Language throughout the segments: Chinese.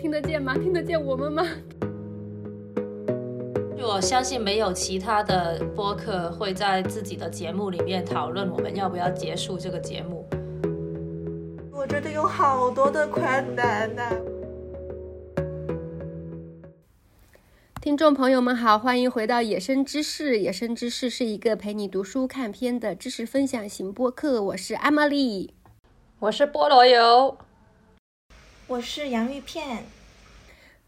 听得见吗？听得见我们吗？我相信没有其他的播客会在自己的节目里面讨论我们要不要结束这个节目。我觉得有好多的困难呐。听众朋友们好，欢迎回到《野生知识》。《野生知识》是一个陪你读书看片的知识分享型播客。我是阿玛丽，我是菠萝油，我是洋芋片。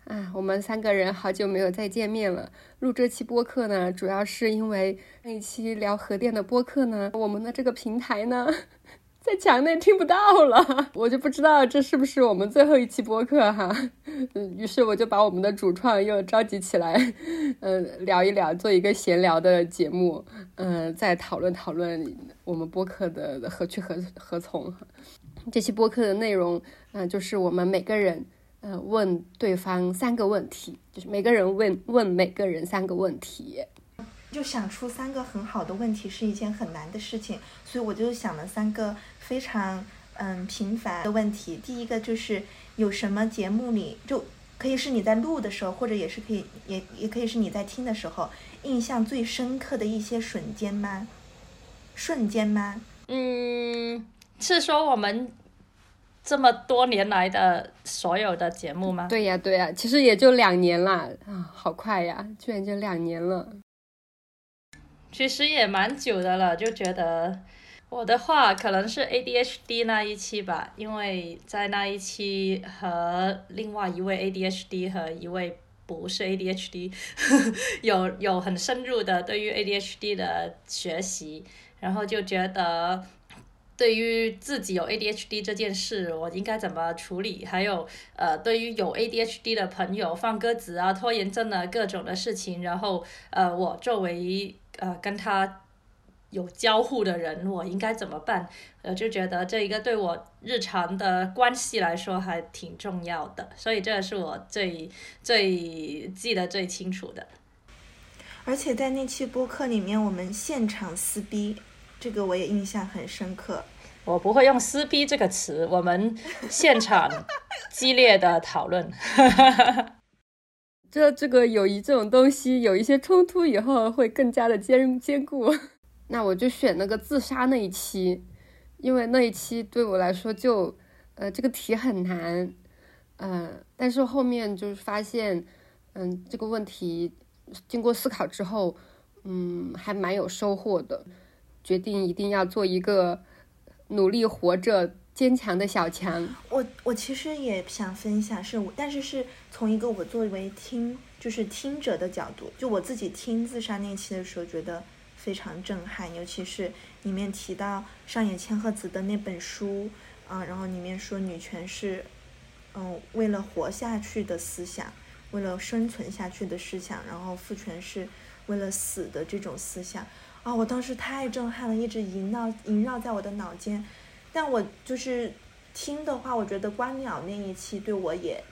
啊，我们三个人好久没有再见面了。录这期播客呢，主要是因为上一期聊核电的播客呢，我们的这个平台呢。在墙内听不到了，我就不知道这是不是我们最后一期播客哈。嗯，于是我就把我们的主创又召集起来，嗯，聊一聊，做一个闲聊的节目，嗯，再讨论讨论我们播客的何去何何从。这期播客的内容，嗯，就是我们每个人，嗯，问对方三个问题，就是每个人问问每个人三个问题。就想出三个很好的问题是一件很难的事情，所以我就想了三个非常嗯平凡的问题。第一个就是有什么节目里就可以是你在录的时候，或者也是可以也也可以是你在听的时候，印象最深刻的一些瞬间吗？瞬间吗？嗯，是说我们这么多年来的所有的节目吗？对呀对呀，其实也就两年啦，啊，好快呀，居然就两年了。其实也蛮久的了，就觉得我的话可能是 ADHD 那一期吧，因为在那一期和另外一位 ADHD 和一位不是 ADHD 有有很深入的对于 ADHD 的学习，然后就觉得对于自己有 ADHD 这件事，我应该怎么处理？还有呃，对于有 ADHD 的朋友放鸽子啊、拖延症啊各种的事情，然后呃，我作为呃，跟他有交互的人，我应该怎么办？呃，就觉得这一个对我日常的关系来说还挺重要的，所以这是我最最记得最清楚的。而且在那期播客里面，我们现场撕逼，这个我也印象很深刻。我不会用“撕逼”这个词，我们现场激烈的讨论。这这个友谊这种东西，有一些冲突以后会更加的坚坚固。那我就选那个自杀那一期，因为那一期对我来说就，呃，这个题很难，嗯，但是后面就是发现，嗯，这个问题经过思考之后，嗯，还蛮有收获的，决定一定要做一个努力活着。坚强的小强，我我其实也想分享，是，但是是从一个我作为听，就是听者的角度，就我自己听自杀那期的时候，觉得非常震撼，尤其是里面提到上野千鹤子的那本书，啊，然后里面说女权是，嗯，为了活下去的思想，为了生存下去的思想，然后父权是为了死的这种思想，啊，我当时太震撼了，一直萦绕萦绕在我的脑间。但我就是听的话，我觉得观鸟那一期对我也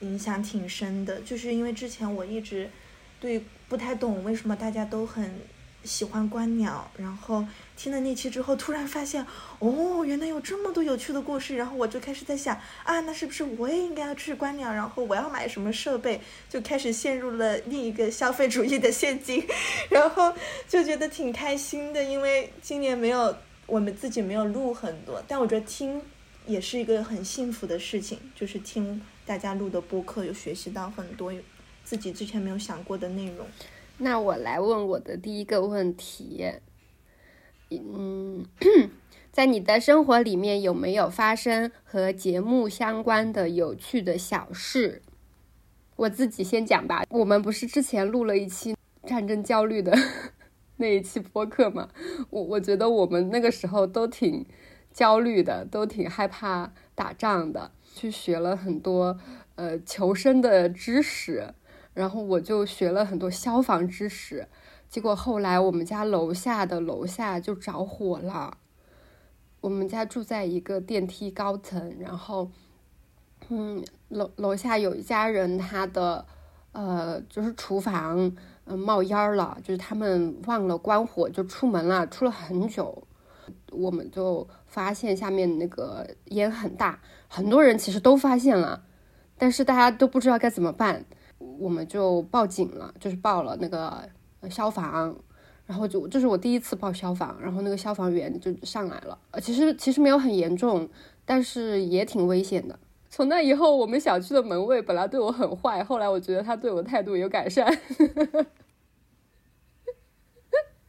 影响挺深的，就是因为之前我一直对不太懂为什么大家都很喜欢观鸟，然后听了那期之后，突然发现哦，原来有这么多有趣的故事，然后我就开始在想啊，那是不是我也应该要去观鸟，然后我要买什么设备，就开始陷入了另一个消费主义的陷阱，然后就觉得挺开心的，因为今年没有。我们自己没有录很多，但我觉得听也是一个很幸福的事情，就是听大家录的播客，有学习到很多自己之前没有想过的内容。那我来问我的第一个问题，嗯，在你的生活里面有没有发生和节目相关的有趣的小事？我自己先讲吧。我们不是之前录了一期战争焦虑的。那一期播客嘛，我我觉得我们那个时候都挺焦虑的，都挺害怕打仗的，去学了很多呃求生的知识，然后我就学了很多消防知识，结果后来我们家楼下的楼下就着火了，我们家住在一个电梯高层，然后嗯楼楼下有一家人，他的呃就是厨房。嗯，冒烟了，就是他们忘了关火就出门了，出了很久，我们就发现下面那个烟很大，很多人其实都发现了，但是大家都不知道该怎么办，我们就报警了，就是报了那个消防，然后就这是我第一次报消防，然后那个消防员就上来了，呃，其实其实没有很严重，但是也挺危险的。从那以后，我们小区的门卫本来对我很坏，后来我觉得他对我态度有改善。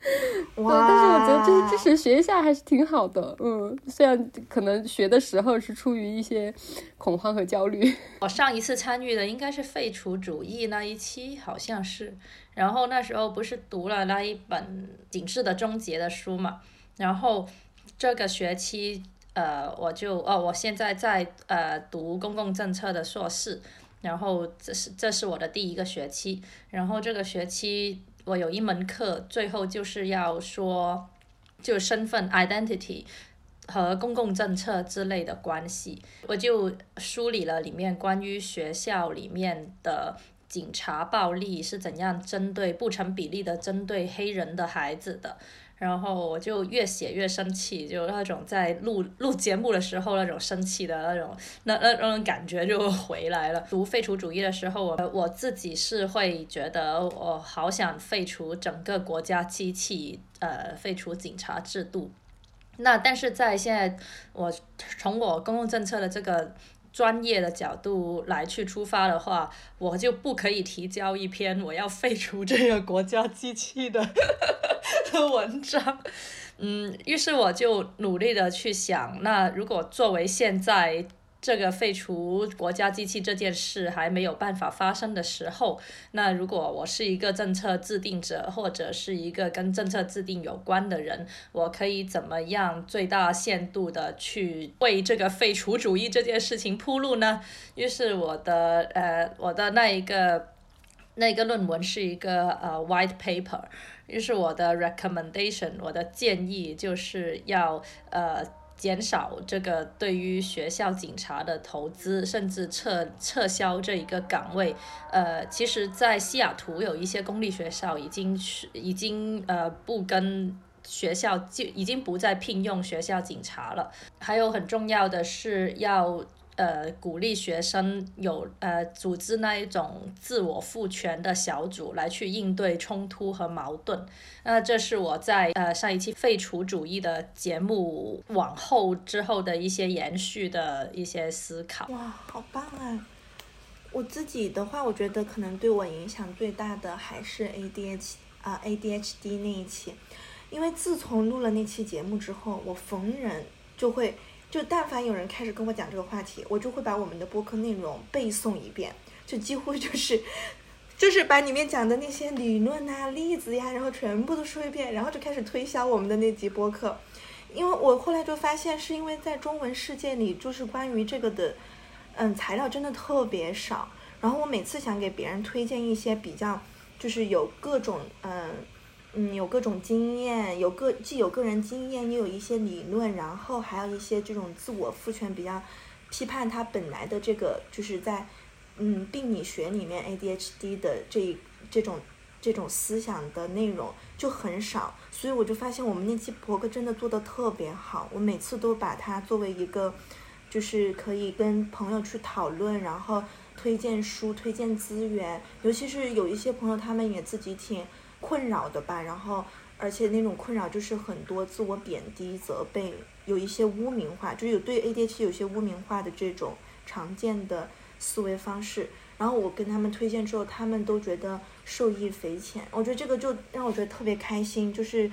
哇！但是我觉得就是支持学一下还是挺好的，嗯，虽然可能学的时候是出于一些恐慌和焦虑。我上一次参与的应该是废除主义那一期，好像是，然后那时候不是读了那一本《警示的终结》的书嘛，然后这个学期，呃，我就哦，我现在在呃读公共政策的硕士，然后这是这是我的第一个学期，然后这个学期。我有一门课，最后就是要说，就身份 identity 和公共政策之类的关系，我就梳理了里面关于学校里面的警察暴力是怎样针对不成比例的针对黑人的孩子的。然后我就越写越生气，就那种在录录节目的时候那种生气的那种那那那种感觉就回来了。读废除主义的时候，我我自己是会觉得我好想废除整个国家机器，呃，废除警察制度。那但是在现在，我从我公共政策的这个。专业的角度来去出发的话，我就不可以提交一篇我要废除这个国家机器的的 文章。嗯，于是我就努力的去想，那如果作为现在。这个废除国家机器这件事还没有办法发生的时候，那如果我是一个政策制定者，或者是一个跟政策制定有关的人，我可以怎么样最大限度的去为这个废除主义这件事情铺路呢？于是我的呃我的那一个那个论文是一个呃 white paper，于是我的 recommendation 我的建议就是要呃。减少这个对于学校警察的投资，甚至撤撤销这一个岗位。呃，其实，在西雅图有一些公立学校已经是已经呃不跟学校就已经不再聘用学校警察了。还有很重要的是要。呃，鼓励学生有呃组织那一种自我赋权的小组来去应对冲突和矛盾。那这是我在呃上一期废除主义的节目往后之后的一些延续的一些思考。哇，好棒啊！我自己的话，我觉得可能对我影响最大的还是 ADHD 啊 ADHD 那一期，因为自从录了那期节目之后，我逢人就会。就但凡有人开始跟我讲这个话题，我就会把我们的播客内容背诵一遍，就几乎就是，就是把里面讲的那些理论啊、例子呀，然后全部都说一遍，然后就开始推销我们的那集播客。因为我后来就发现，是因为在中文世界里，就是关于这个的，嗯，材料真的特别少。然后我每次想给别人推荐一些比较，就是有各种嗯。嗯，有各种经验，有个既有个人经验，又有一些理论，然后还有一些这种自我赋权，比较批判他本来的这个，就是在嗯病理学里面 ADHD 的这这种这种思想的内容就很少，所以我就发现我们那期博客真的做的特别好，我每次都把它作为一个就是可以跟朋友去讨论，然后推荐书、推荐资源，尤其是有一些朋友他们也自己挺。困扰的吧，然后而且那种困扰就是很多自我贬低、责备，有一些污名化，就有对 ADHD 有些污名化的这种常见的思维方式。然后我跟他们推荐之后，他们都觉得受益匪浅。我觉得这个就让我觉得特别开心，就是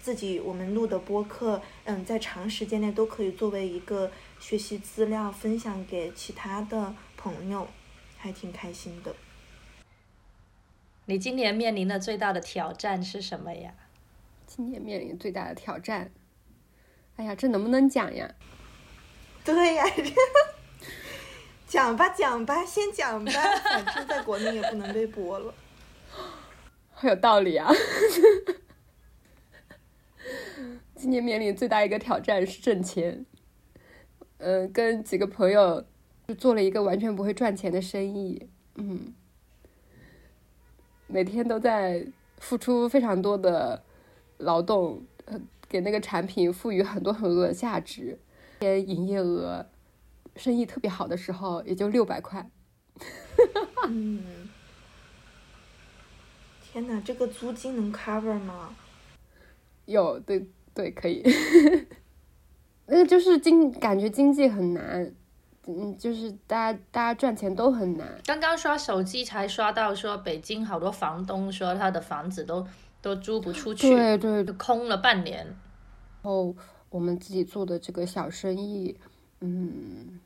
自己我们录的播客，嗯，在长时间内都可以作为一个学习资料分享给其他的朋友，还挺开心的。你今年面临的最大的挑战是什么呀？今年面临最大的挑战，哎呀，这能不能讲呀？对呀，讲吧讲吧，先讲吧，反正在国内也不能被播了。好有道理啊！今年面临最大一个挑战是挣钱。嗯，跟几个朋友就做了一个完全不会赚钱的生意。嗯。每天都在付出非常多的劳动，呃，给那个产品赋予很多很多的价值。天营业额，生意特别好的时候也就六百块，嗯，天哪，这个租金能 cover 吗？有，对对，可以。那个就是经感觉经济很难，嗯，就是大家大家赚钱都很难。刚刚刷手机才刷到说，北京好多房东说他的房子都都租不出去，对对，空了半年。然后我们自己做的这个小生意，嗯。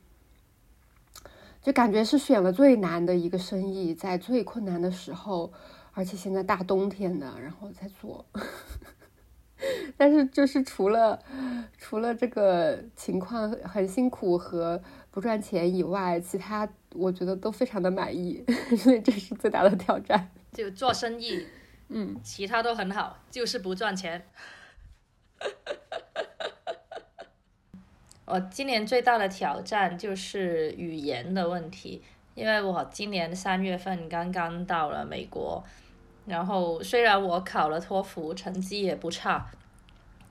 就感觉是选了最难的一个生意，在最困难的时候，而且现在大冬天的，然后再做。但是就是除了除了这个情况很辛苦和不赚钱以外，其他我觉得都非常的满意，所以这是最大的挑战。就做生意，嗯，其他都很好，就是不赚钱。我今年最大的挑战就是语言的问题，因为我今年三月份刚刚到了美国，然后虽然我考了托福，成绩也不差。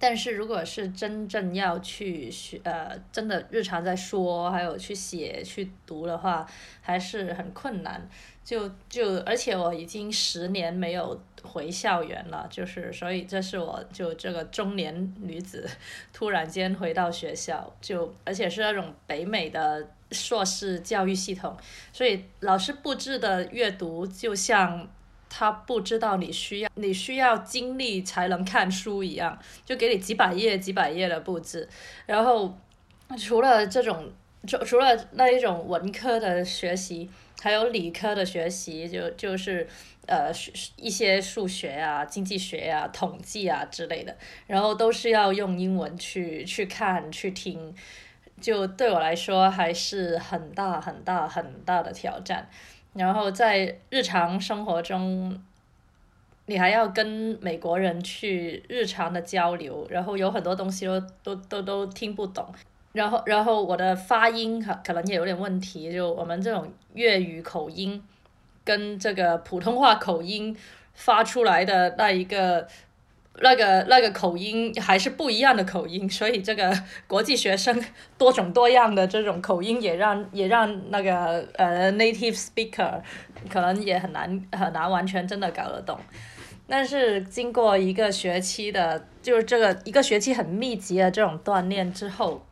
但是如果是真正要去学，呃，真的日常在说，还有去写、去读的话，还是很困难。就就，而且我已经十年没有回校园了，就是所以这是我就这个中年女子突然间回到学校，就而且是那种北美的硕士教育系统，所以老师布置的阅读就像。他不知道你需要你需要精力才能看书一样，就给你几百页几百页的布置，然后除了这种除除了那一种文科的学习，还有理科的学习，就就是呃一些数学啊、经济学啊、统计啊之类的，然后都是要用英文去去看去听，就对我来说还是很大很大很大的挑战。然后在日常生活中，你还要跟美国人去日常的交流，然后有很多东西都都都都听不懂，然后然后我的发音可可能也有点问题，就我们这种粤语口音，跟这个普通话口音发出来的那一个。那个那个口音还是不一样的口音，所以这个国际学生多种多样的这种口音也让 也让那个呃 native speaker 可能也很难很难完全真的搞得懂，但是经过一个学期的，就是这个一个学期很密集的这种锻炼之后。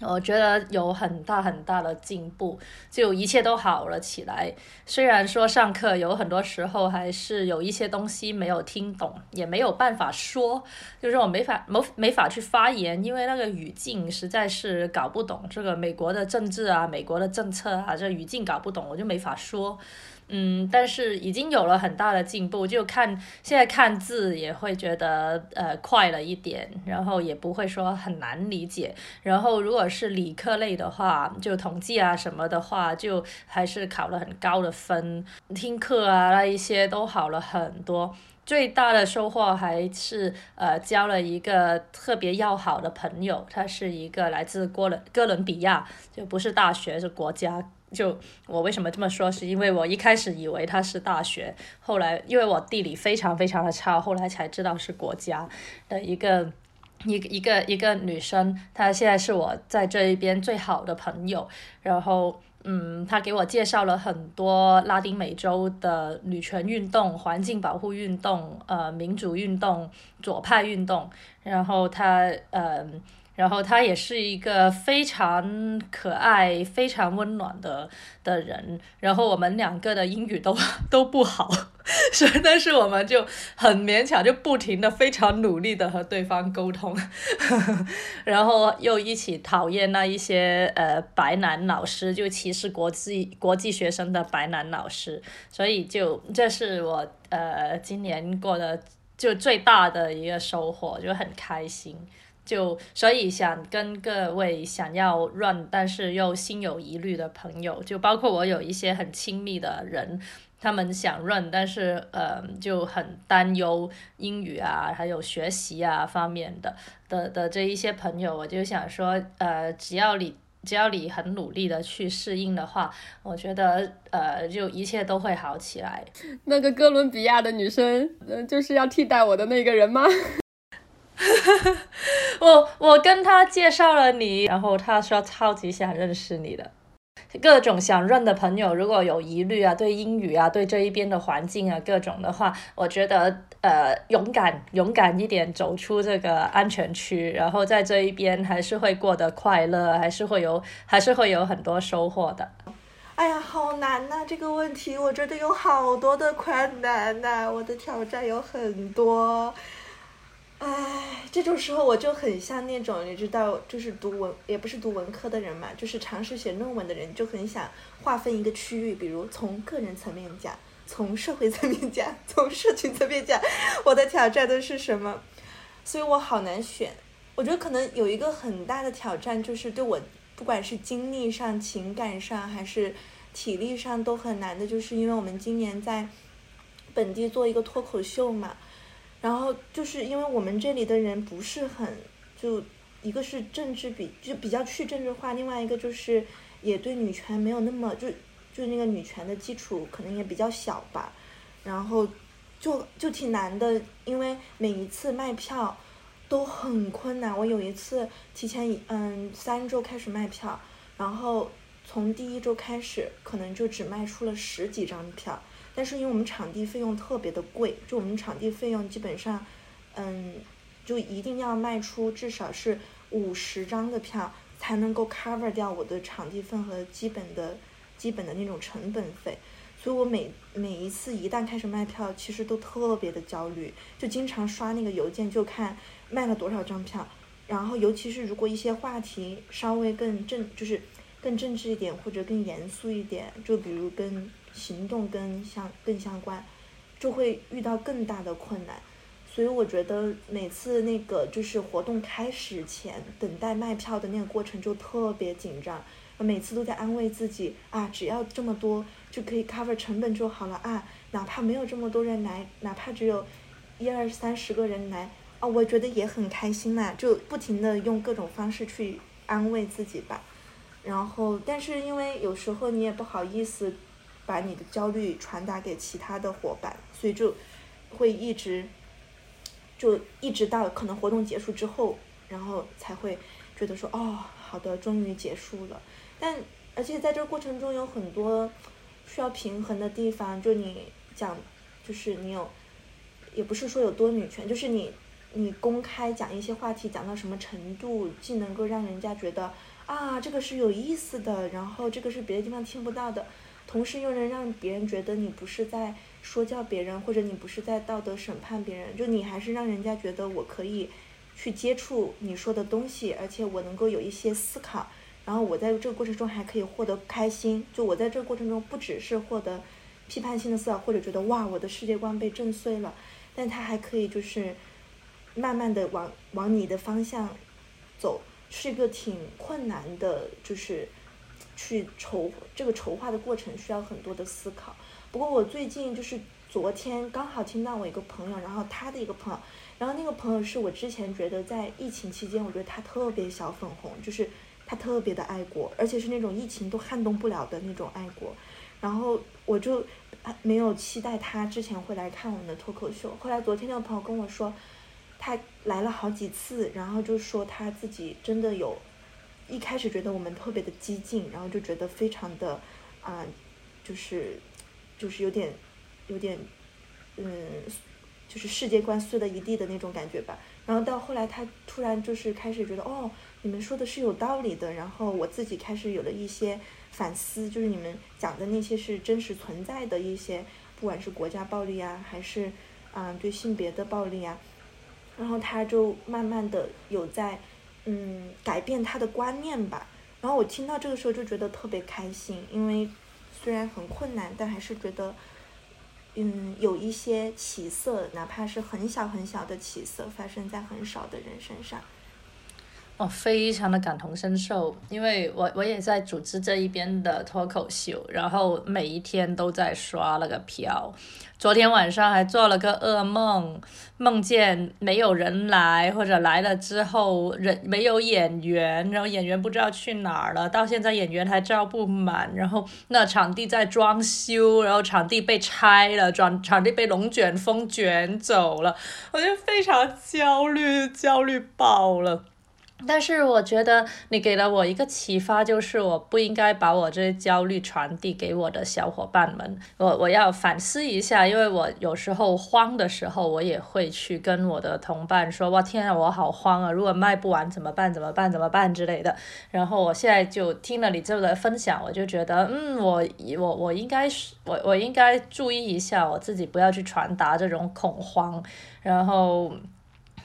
我觉得有很大很大的进步，就一切都好了起来。虽然说上课有很多时候还是有一些东西没有听懂，也没有办法说，就是我没法没没法去发言，因为那个语境实在是搞不懂。这个美国的政治啊，美国的政策啊，这语境搞不懂，我就没法说。嗯，但是已经有了很大的进步，就看现在看字也会觉得呃快了一点，然后也不会说很难理解。然后如果是理科类的话，就统计啊什么的话，就还是考了很高的分。听课啊那一些都好了很多。最大的收获还是呃交了一个特别要好的朋友，他是一个来自哥伦哥伦比亚，就不是大学是国家。就我为什么这么说，是因为我一开始以为他是大学，后来因为我地理非常非常的差，后来才知道是国家的一个一一个一个女生，她现在是我在这一边最好的朋友。然后，嗯，她给我介绍了很多拉丁美洲的女权运动、环境保护运动、呃民主运动、左派运动。然后她，嗯。然后他也是一个非常可爱、非常温暖的的人。然后我们两个的英语都都不好，所以但是我们就很勉强，就不停的、非常努力的和对方沟通。然后又一起讨厌那一些呃白男老师，就歧视国际国际学生的白男老师。所以就这是我呃今年过的就最大的一个收获，就很开心。就所以想跟各位想要 run 但是又心有疑虑的朋友，就包括我有一些很亲密的人，他们想 run 但是呃就很担忧英语啊，还有学习啊方面的的的这一些朋友，我就想说，呃，只要你只要你很努力的去适应的话，我觉得呃就一切都会好起来。那个哥伦比亚的女生，嗯，就是要替代我的那个人吗？我我跟他介绍了你，然后他说超级想认识你的，各种想认的朋友，如果有疑虑啊，对英语啊，对这一边的环境啊，各种的话，我觉得呃，勇敢勇敢一点，走出这个安全区，然后在这一边还是会过得快乐，还是会有还是会有很多收获的。哎呀，好难呐！这个问题我觉得有好多的困难呐，我的挑战有很多。唉，这种时候我就很像那种你知道，就是读文也不是读文科的人嘛，就是尝试写论文的人，就很想划分一个区域，比如从个人层面讲，从社会层面讲，从社群层面讲，我的挑战都是什么？所以我好难选。我觉得可能有一个很大的挑战，就是对我。不管是精力上、情感上，还是体力上，都很难的，就是因为我们今年在本地做一个脱口秀嘛，然后就是因为我们这里的人不是很，就一个是政治比就比较去政治化，另外一个就是也对女权没有那么就就那个女权的基础可能也比较小吧，然后就就挺难的，因为每一次卖票。都很困难。我有一次提前嗯三周开始卖票，然后从第一周开始可能就只卖出了十几张票。但是因为我们场地费用特别的贵，就我们场地费用基本上，嗯，就一定要卖出至少是五十张的票才能够 cover 掉我的场地费和基本的基本的那种成本费。所以我每每一次一旦开始卖票，其实都特别的焦虑，就经常刷那个邮件就看。卖了多少张票？然后，尤其是如果一些话题稍微更正，就是更政治一点或者更严肃一点，就比如跟行动跟相更相关，就会遇到更大的困难。所以我觉得每次那个就是活动开始前等待卖票的那个过程就特别紧张，每次都在安慰自己啊，只要这么多就可以 cover 成本就好了啊，哪怕没有这么多人来，哪怕只有一二三十个人来。啊，我觉得也很开心呐，就不停的用各种方式去安慰自己吧。然后，但是因为有时候你也不好意思把你的焦虑传达给其他的伙伴，所以就会一直就一直到可能活动结束之后，然后才会觉得说，哦，好的，终于结束了。但而且在这个过程中有很多需要平衡的地方，就你讲，就是你有，也不是说有多女权，就是你。你公开讲一些话题讲到什么程度，既能够让人家觉得啊这个是有意思的，然后这个是别的地方听不到的，同时又能让别人觉得你不是在说教别人，或者你不是在道德审判别人，就你还是让人家觉得我可以去接触你说的东西，而且我能够有一些思考，然后我在这个过程中还可以获得开心，就我在这个过程中不只是获得批判性的思考，或者觉得哇我的世界观被震碎了，但他还可以就是。慢慢的往往你的方向走，是一个挺困难的，就是去筹这个筹划的过程需要很多的思考。不过我最近就是昨天刚好听到我一个朋友，然后他的一个朋友，然后那个朋友是我之前觉得在疫情期间，我觉得他特别小粉红，就是他特别的爱国，而且是那种疫情都撼动不了的那种爱国。然后我就没有期待他之前会来看我们的脱口秀，后来昨天那个朋友跟我说。他来了好几次，然后就说他自己真的有，一开始觉得我们特别的激进，然后就觉得非常的，啊，就是，就是有点，有点，嗯，就是世界观碎了一地的那种感觉吧。然后到后来，他突然就是开始觉得，哦，你们说的是有道理的。然后我自己开始有了一些反思，就是你们讲的那些是真实存在的一些，不管是国家暴力啊，还是，嗯，对性别的暴力啊。然后他就慢慢的有在，嗯，改变他的观念吧。然后我听到这个时候就觉得特别开心，因为虽然很困难，但还是觉得，嗯，有一些起色，哪怕是很小很小的起色，发生在很少的人身上。哦，非常的感同身受，因为我我也在组织这一边的脱口秀，然后每一天都在刷那个票。昨天晚上还做了个噩梦，梦见没有人来，或者来了之后人没有演员，然后演员不知道去哪儿了，到现在演员还招不满，然后那场地在装修，然后场地被拆了，转场地被龙卷风卷走了，我就非常焦虑，焦虑爆了。但是我觉得你给了我一个启发，就是我不应该把我这些焦虑传递给我的小伙伴们。我我要反思一下，因为我有时候慌的时候，我也会去跟我的同伴说：“哇，天啊，我好慌啊！如果卖不完怎么办？怎么办？怎么办之类的。”然后我现在就听了你这个分享，我就觉得，嗯，我我我应该是我我应该注意一下我自己，不要去传达这种恐慌，然后。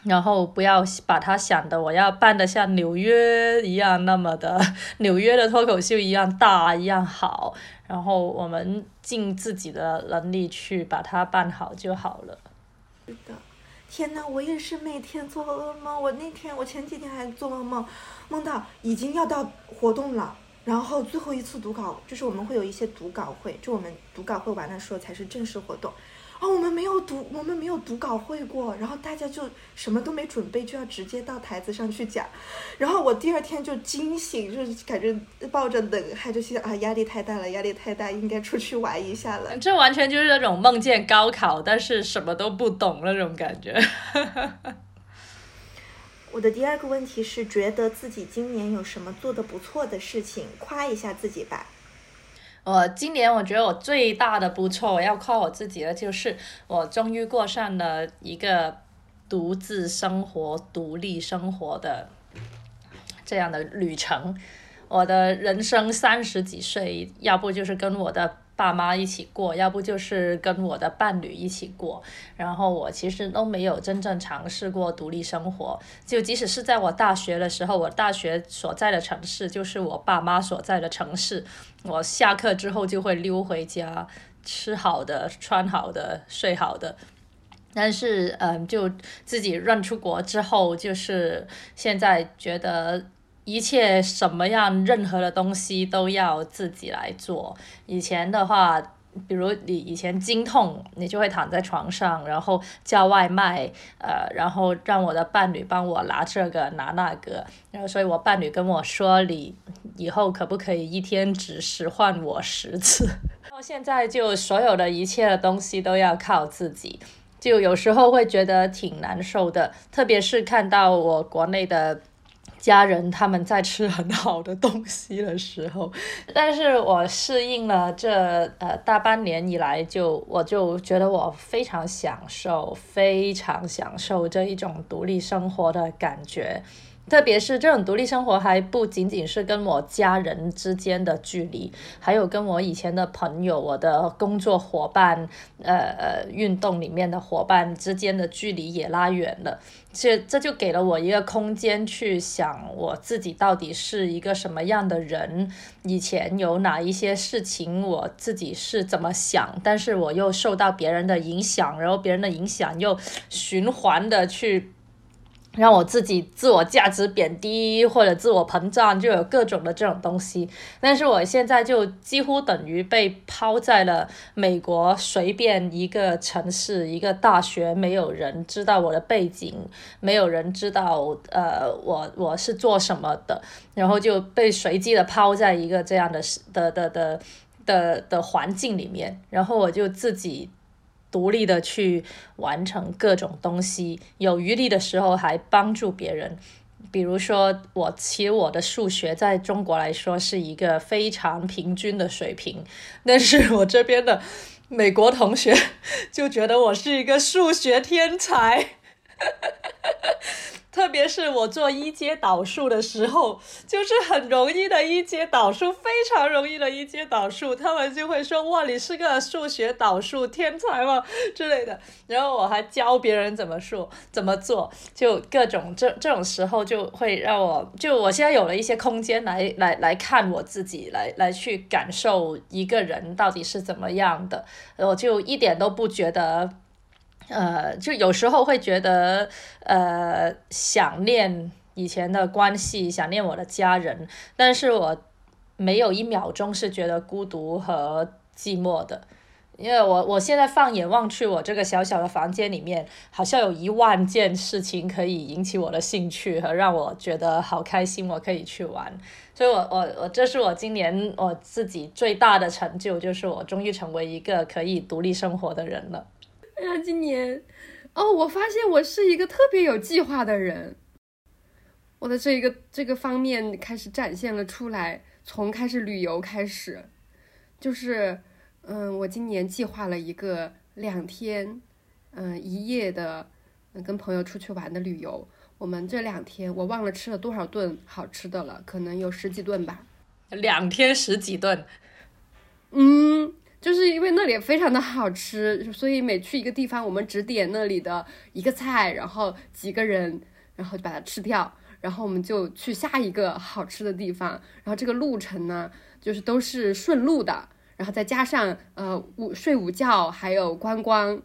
然后不要把它想的我要办的像纽约一样那么的 纽约的脱口秀一样大一样好，然后我们尽自己的能力去把它办好就好了。是的，天呐，我也是每天做噩梦。我那天我前几天还做噩梦，梦到已经要到活动了，然后最后一次读稿就是我们会有一些读稿会，就我们读稿会完的时候才是正式活动。哦，我们没有读，我们没有读稿会过，然后大家就什么都没准备，就要直接到台子上去讲。然后我第二天就惊醒，就是感觉抱着冷汗，就心想啊，压力太大了，压力太大，应该出去玩一下了。这完全就是那种梦见高考，但是什么都不懂那种感觉。我的第二个问题是，觉得自己今年有什么做的不错的事情，夸一下自己吧。我今年我觉得我最大的不错，我要夸我自己的就是我终于过上了一个独自生活、独立生活的这样的旅程。我的人生三十几岁，要不就是跟我的。爸妈一起过，要不就是跟我的伴侣一起过。然后我其实都没有真正尝试过独立生活。就即使是在我大学的时候，我大学所在的城市就是我爸妈所在的城市。我下课之后就会溜回家，吃好的、穿好的、睡好的。但是，嗯，就自己认出国之后，就是现在觉得。一切什么样任何的东西都要自己来做。以前的话，比如你以前经痛，你就会躺在床上，然后叫外卖，呃，然后让我的伴侣帮我拿这个拿那个。然后，所以我伴侣跟我说：“你以后可不可以一天只使唤我十次？” 到现在就所有的一切的东西都要靠自己，就有时候会觉得挺难受的，特别是看到我国内的。家人他们在吃很好的东西的时候，但是我适应了这呃大半年以来，就我就觉得我非常享受，非常享受这一种独立生活的感觉。特别是这种独立生活还不仅仅是跟我家人之间的距离，还有跟我以前的朋友、我的工作伙伴、呃呃运动里面的伙伴之间的距离也拉远了。这这就给了我一个空间去想我自己到底是一个什么样的人，以前有哪一些事情我自己是怎么想，但是我又受到别人的影响，然后别人的影响又循环的去。让我自己自我价值贬低或者自我膨胀，就有各种的这种东西。但是我现在就几乎等于被抛在了美国随便一个城市、一个大学，没有人知道我的背景，没有人知道呃我我是做什么的，然后就被随机的抛在一个这样的的的的的的环境里面，然后我就自己。独立的去完成各种东西，有余力的时候还帮助别人。比如说，我其实我的数学在中国来说是一个非常平均的水平，但是我这边的美国同学就觉得我是一个数学天才。特别是我做一阶导数的时候，就是很容易的一阶导数，非常容易的一阶导数，他们就会说：“哇，你是个数学导数天才吗？”之类的。然后我还教别人怎么说、怎么做，就各种 这这种时候就会让我，就我现在有了一些空间来来来看我自己，来来去感受一个人到底是怎么样的，我就一点都不觉得。呃，就有时候会觉得，呃，想念以前的关系，想念我的家人，但是我没有一秒钟是觉得孤独和寂寞的，因为我我现在放眼望去，我这个小小的房间里面，好像有一万件事情可以引起我的兴趣和让我觉得好开心，我可以去玩，所以我我我这是我今年我自己最大的成就，就是我终于成为一个可以独立生活的人了。哎呀，今年，哦，我发现我是一个特别有计划的人。我的这一个这个方面开始展现了出来。从开始旅游开始，就是嗯，我今年计划了一个两天嗯一夜的跟朋友出去玩的旅游。我们这两天我忘了吃了多少顿好吃的了，可能有十几顿吧。两天十几顿，嗯。就是因为那里非常的好吃，所以每去一个地方，我们只点那里的一个菜，然后几个人，然后就把它吃掉，然后我们就去下一个好吃的地方，然后这个路程呢，就是都是顺路的，然后再加上呃午睡午觉，还有观光，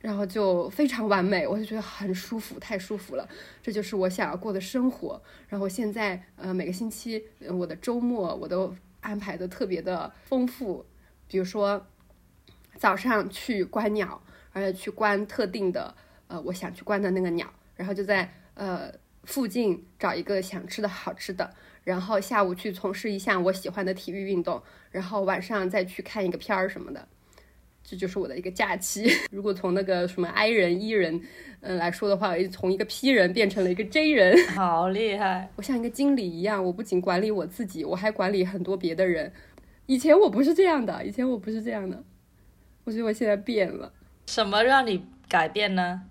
然后就非常完美，我就觉得很舒服，太舒服了，这就是我想要过的生活。然后现在呃每个星期我的周末我都安排的特别的丰富。比如说，早上去观鸟，而且去观特定的，呃，我想去观的那个鸟，然后就在呃附近找一个想吃的好吃的，然后下午去从事一项我喜欢的体育运动，然后晚上再去看一个片儿什么的，这就是我的一个假期。如果从那个什么 I 人、E 人，嗯来说的话，从一个 P 人变成了一个 J 人，好厉害！我像一个经理一样，我不仅管理我自己，我还管理很多别的人。以前我不是这样的，以前我不是这样的，我觉得我现在变了。什么让你改变呢？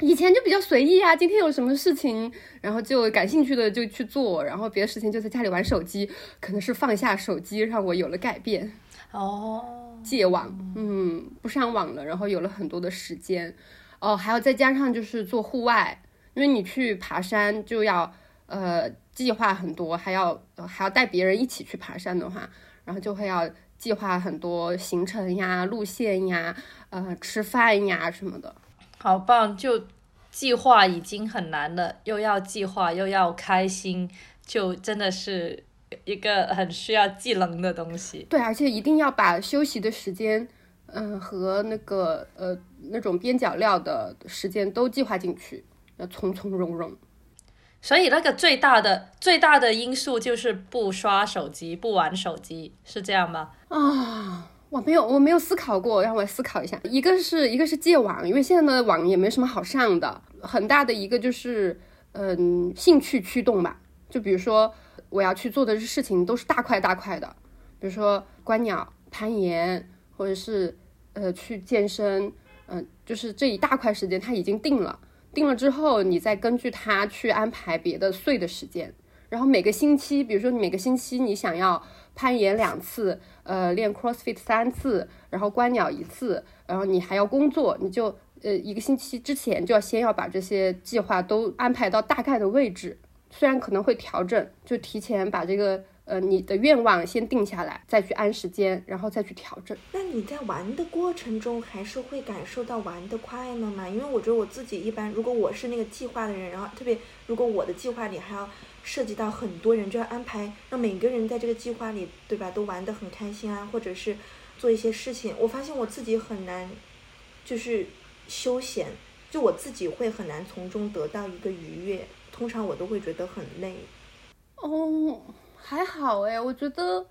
以前就比较随意啊，今天有什么事情，然后就感兴趣的就去做，然后别的事情就在家里玩手机。可能是放下手机，让我有了改变。哦，戒网，嗯，不上网了，然后有了很多的时间。哦，还有再加上就是做户外，因为你去爬山就要呃。计划很多，还要还要带别人一起去爬山的话，然后就会要计划很多行程呀、路线呀、呃吃饭呀什么的。好棒！就计划已经很难了，又要计划又要开心，就真的是一个很需要技能的东西。对，而且一定要把休息的时间，嗯，和那个呃那种边角料的时间都计划进去，要从从容容。所以那个最大的最大的因素就是不刷手机，不玩手机，是这样吗？啊，我没有，我没有思考过，让我思考一下。一个是一个是戒网，因为现在的网也没什么好上的。很大的一个就是，嗯，兴趣驱动吧。就比如说我要去做的事情都是大块大块的，比如说观鸟、攀岩，或者是呃去健身，嗯，就是这一大块时间它已经定了。定了之后，你再根据它去安排别的碎的时间。然后每个星期，比如说你每个星期你想要攀岩两次，呃，练 CrossFit 三次，然后观鸟一次，然后你还要工作，你就呃一个星期之前就要先要把这些计划都安排到大概的位置，虽然可能会调整，就提前把这个。呃，你的愿望先定下来，再去按时间，然后再去调整。那你在玩的过程中，还是会感受到玩的快乐吗？因为我觉得我自己一般，如果我是那个计划的人，然后特别如果我的计划里还要涉及到很多人，就要安排让每个人在这个计划里，对吧，都玩得很开心啊，或者是做一些事情，我发现我自己很难，就是休闲，就我自己会很难从中得到一个愉悦，通常我都会觉得很累。哦。还好哎，我觉得，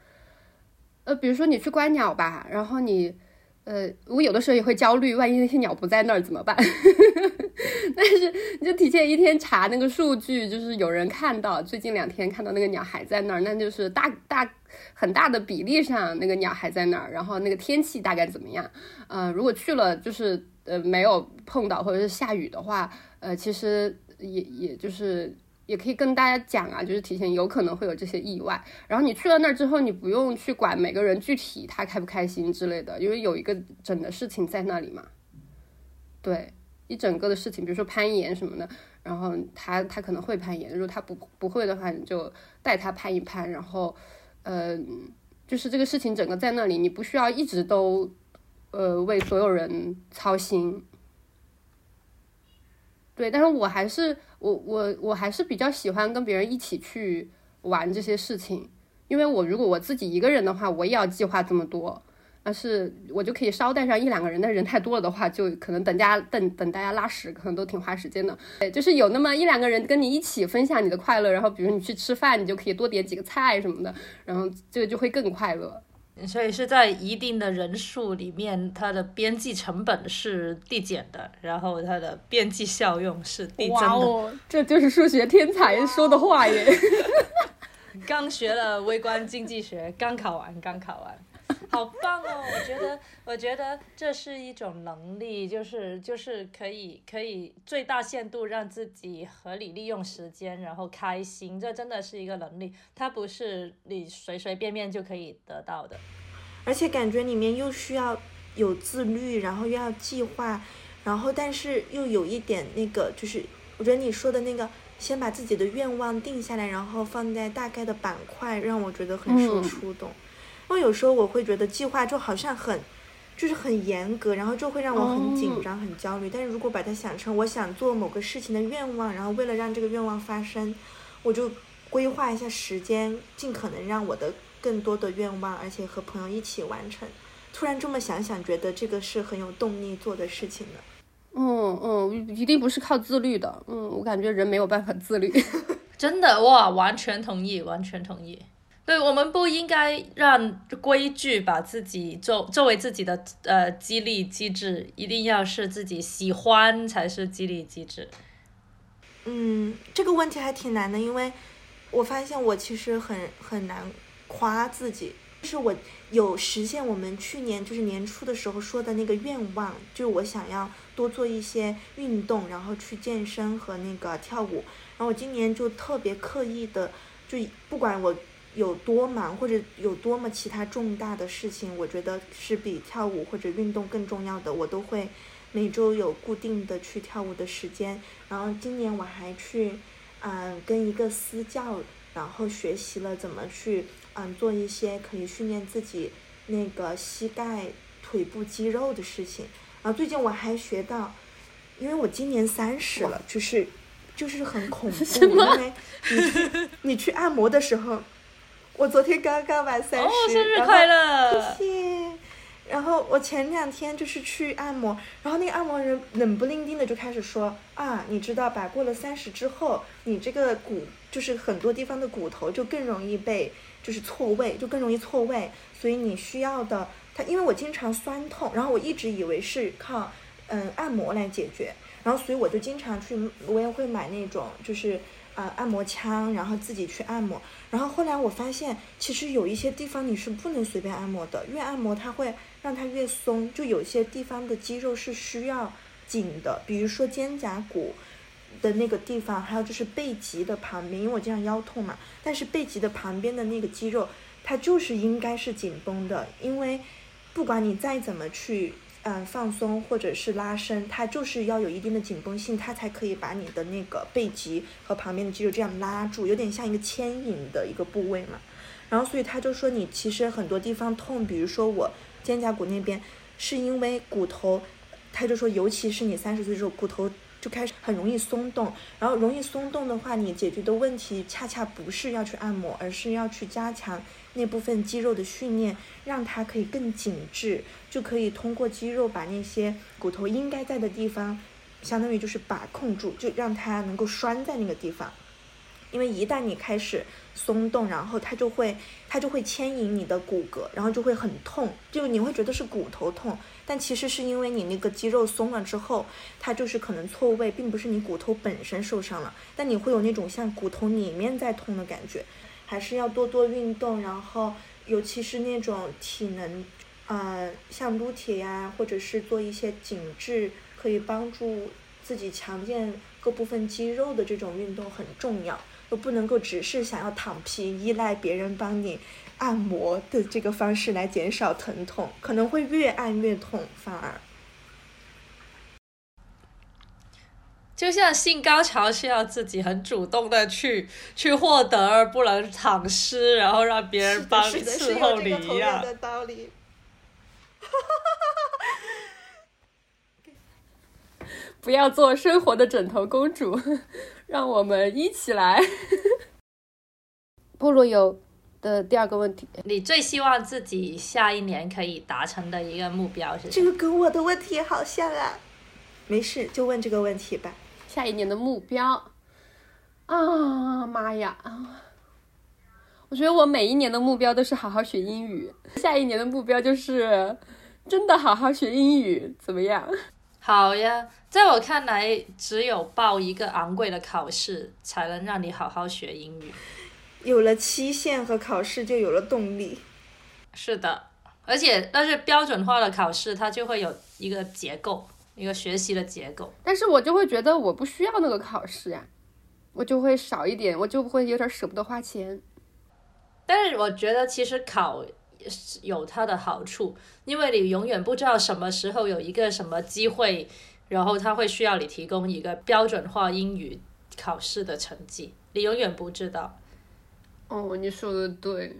呃，比如说你去观鸟吧，然后你，呃，我有的时候也会焦虑，万一那些鸟不在那儿怎么办？但是你就提前一天查那个数据，就是有人看到最近两天看到那个鸟还在那儿，那就是大大很大的比例上那个鸟还在那儿，然后那个天气大概怎么样？呃，如果去了就是呃没有碰到或者是下雨的话，呃，其实也也就是。也可以跟大家讲啊，就是提前有可能会有这些意外，然后你去了那儿之后，你不用去管每个人具体他开不开心之类的，因为有一个整的事情在那里嘛。对，一整个的事情，比如说攀岩什么的，然后他他可能会攀岩，如果他不不会的话，你就带他攀一攀，然后，嗯，就是这个事情整个在那里，你不需要一直都，呃，为所有人操心。对，但是我还是我我我还是比较喜欢跟别人一起去玩这些事情，因为我如果我自己一个人的话，我也要计划这么多，但是我就可以捎带上一两个人，但人太多了的话，就可能等家等等大家拉屎，可能都挺花时间的。对，就是有那么一两个人跟你一起分享你的快乐，然后比如你去吃饭，你就可以多点几个菜什么的，然后这个就会更快乐。所以是在一定的人数里面，它的边际成本是递减的，然后它的边际效用是递增的。哇哦，这就是数学天才说的话耶！刚学了微观经济学，刚考完，刚考完。好棒哦！我觉得，我觉得这是一种能力，就是就是可以可以最大限度让自己合理利用时间，然后开心。这真的是一个能力，它不是你随随便便就可以得到的。而且感觉里面又需要有自律，然后又要计划，然后但是又有一点那个，就是我觉得你说的那个，先把自己的愿望定下来，然后放在大概的板块，让我觉得很受触动。因为有时候我会觉得计划就好像很，就是很严格，然后就会让我很紧张、很焦虑。但是如果把它想成我想做某个事情的愿望，然后为了让这个愿望发生，我就规划一下时间，尽可能让我的更多的愿望，而且和朋友一起完成。突然这么想想，觉得这个是很有动力做的事情的。嗯嗯，一定不是靠自律的。嗯，我感觉人没有办法自律。真的哇，完全同意，完全同意。对我们不应该让规矩把自己作作为自己的呃激励机制，一定要是自己喜欢才是激励机制。嗯，这个问题还挺难的，因为我发现我其实很很难夸自己，就是我有实现我们去年就是年初的时候说的那个愿望，就是我想要多做一些运动，然后去健身和那个跳舞，然后我今年就特别刻意的，就不管我。有多忙或者有多么其他重大的事情，我觉得是比跳舞或者运动更重要的，我都会每周有固定的去跳舞的时间。然后今年我还去，嗯，跟一个私教，然后学习了怎么去，嗯，做一些可以训练自己那个膝盖、腿部肌肉的事情。然后最近我还学到，因为我今年三十了，就是就是很恐怖，因为你去 你去按摩的时候。我昨天刚刚满三十，哦，生日快乐！谢谢。然后我前两天就是去按摩，然后那个按摩人冷不丁丁的就开始说啊，你知道吧？过了三十之后，你这个骨就是很多地方的骨头就更容易被就是错位，就更容易错位，所以你需要的，他因为我经常酸痛，然后我一直以为是靠嗯按摩来解决，然后所以我就经常去，我也会买那种就是。啊，按摩枪，然后自己去按摩。然后后来我发现，其实有一些地方你是不能随便按摩的，越按摩它会让它越松。就有些地方的肌肉是需要紧的，比如说肩胛骨的那个地方，还有就是背脊的旁边，因为我经常腰痛嘛。但是背脊的旁边的那个肌肉，它就是应该是紧绷的，因为不管你再怎么去。嗯，放松或者是拉伸，它就是要有一定的紧绷性，它才可以把你的那个背脊和旁边的肌肉这样拉住，有点像一个牵引的一个部位嘛。然后，所以他就说你其实很多地方痛，比如说我肩胛骨那边，是因为骨头，他就说尤其是你三十岁之后，骨头就开始很容易松动，然后容易松动的话，你解决的问题恰恰不是要去按摩，而是要去加强。那部分肌肉的训练，让它可以更紧致，就可以通过肌肉把那些骨头应该在的地方，相当于就是把控住，就让它能够拴在那个地方。因为一旦你开始松动，然后它就会它就会牵引你的骨骼，然后就会很痛，就你会觉得是骨头痛，但其实是因为你那个肌肉松了之后，它就是可能错位，并不是你骨头本身受伤了，但你会有那种像骨头里面在痛的感觉。还是要多多运动，然后尤其是那种体能，呃，像撸铁呀，或者是做一些紧致，可以帮助自己强健各部分肌肉的这种运动很重要，都不能够只是想要躺平，依赖别人帮你按摩的这个方式来减少疼痛，可能会越按越痛，反而。就像性高潮是要自己很主动的去去获得，而不能躺尸，然后让别人帮伺候你一样。的道理。不要做生活的枕头公主，让我们一起来。菠萝油的第二个问题，你最希望自己下一年可以达成的一个目标是？这个跟我的问题好像啊。没事，就问这个问题吧。下一年的目标啊，妈呀！我觉得我每一年的目标都是好好学英语，下一年的目标就是真的好好学英语，怎么样？好呀，在我看来，只有报一个昂贵的考试，才能让你好好学英语。有了期限和考试，就有了动力。是的，而且但是标准化的考试，它就会有一个结构，一个学习的结构。但是我就会觉得我不需要那个考试呀，我就会少一点，我就会有点舍不得花钱。但是我觉得其实考有它的好处，因为你永远不知道什么时候有一个什么机会，然后他会需要你提供一个标准化英语考试的成绩，你永远不知道。哦，你说的对。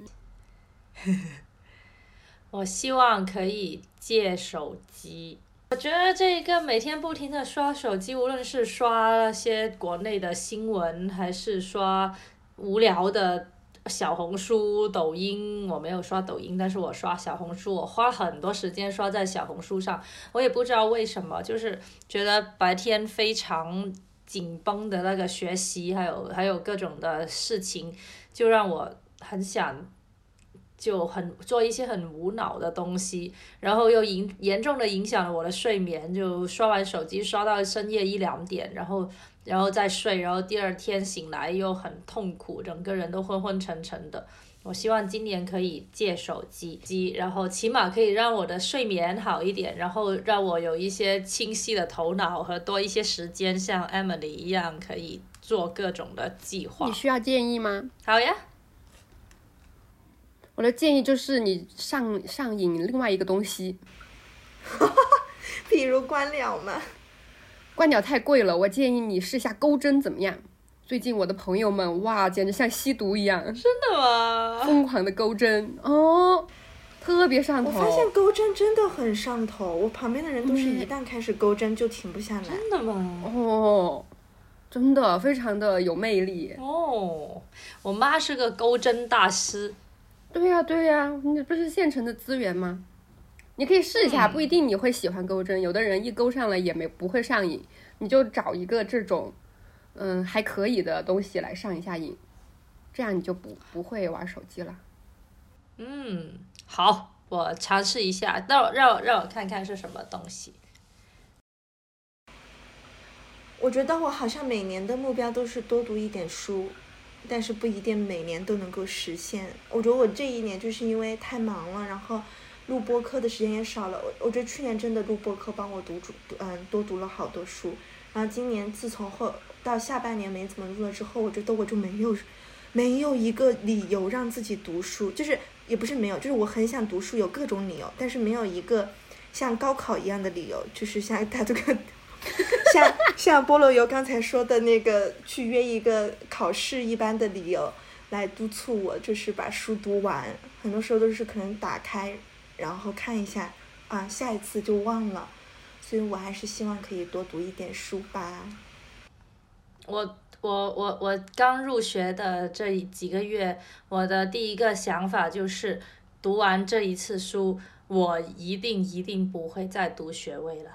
我希望可以借手机。我觉得这个每天不停的刷手机，无论是刷那些国内的新闻，还是刷无聊的小红书、抖音，我没有刷抖音，但是我刷小红书，我花很多时间刷在小红书上。我也不知道为什么，就是觉得白天非常紧绷的那个学习，还有还有各种的事情，就让我很想。就很做一些很无脑的东西，然后又影严重的影响了我的睡眠，就刷完手机刷到深夜一两点，然后然后再睡，然后第二天醒来又很痛苦，整个人都昏昏沉沉的。我希望今年可以戒手机机，然后起码可以让我的睡眠好一点，然后让我有一些清晰的头脑和多一些时间，像 Emily 一样可以做各种的计划。你需要建议吗？好呀。我的建议就是你上上瘾另外一个东西，比如观鸟嘛。观鸟太贵了，我建议你试下钩针怎么样？最近我的朋友们哇，简直像吸毒一样。真的吗？疯狂的钩针哦，特别上头。我发现钩针真的很上头，我旁边的人都是一旦开始钩针就停不下来。真的吗？哦，真的非常的有魅力。哦，我妈是个钩针大师。对呀对呀，你不是现成的资源吗？你可以试一下，不一定你会喜欢钩针。有的人一钩上了也没不会上瘾，你就找一个这种，嗯还可以的东西来上一下瘾，这样你就不不会玩手机了。嗯，好，我尝试一下，让我让我让我看看是什么东西。我觉得我好像每年的目标都是多读一点书。但是不一定每年都能够实现。我觉得我这一年就是因为太忙了，然后录播课的时间也少了。我我觉得去年真的录播课帮我读主嗯多读了好多书。然后今年自从后到下半年没怎么录了之后，我觉得我就没有没有一个理由让自己读书，就是也不是没有，就是我很想读书，有各种理由，但是没有一个像高考一样的理由，就是像大这个。像像菠萝油刚才说的那个，去约一个考试一般的理由来督促我，就是把书读完。很多时候都是可能打开，然后看一下，啊，下一次就忘了。所以我还是希望可以多读一点书吧。我我我我刚入学的这几个月，我的第一个想法就是读完这一次书，我一定一定不会再读学位了。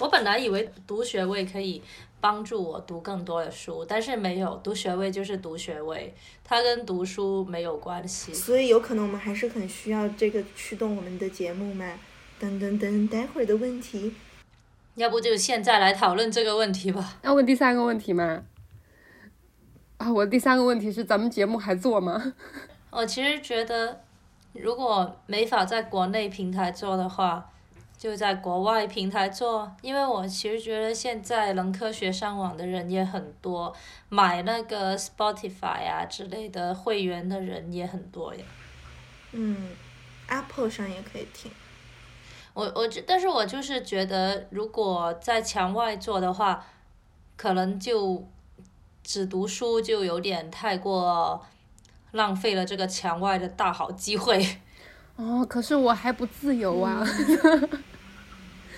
我本来以为读学位可以帮助我读更多的书，但是没有，读学位就是读学位，它跟读书没有关系。所以有可能我们还是很需要这个驱动我们的节目嘛？等等等，待会儿的问题，要不就现在来讨论这个问题吧。要问第三个问题吗？啊，我第三个问题是咱们节目还做吗？我其实觉得，如果没法在国内平台做的话。就在国外平台做，因为我其实觉得现在能科学上网的人也很多，买那个 Spotify 啊之类的会员的人也很多呀。嗯，Apple 上也可以听。我我但是我就是觉得，如果在墙外做的话，可能就只读书就有点太过浪费了这个墙外的大好机会。哦，可是我还不自由啊。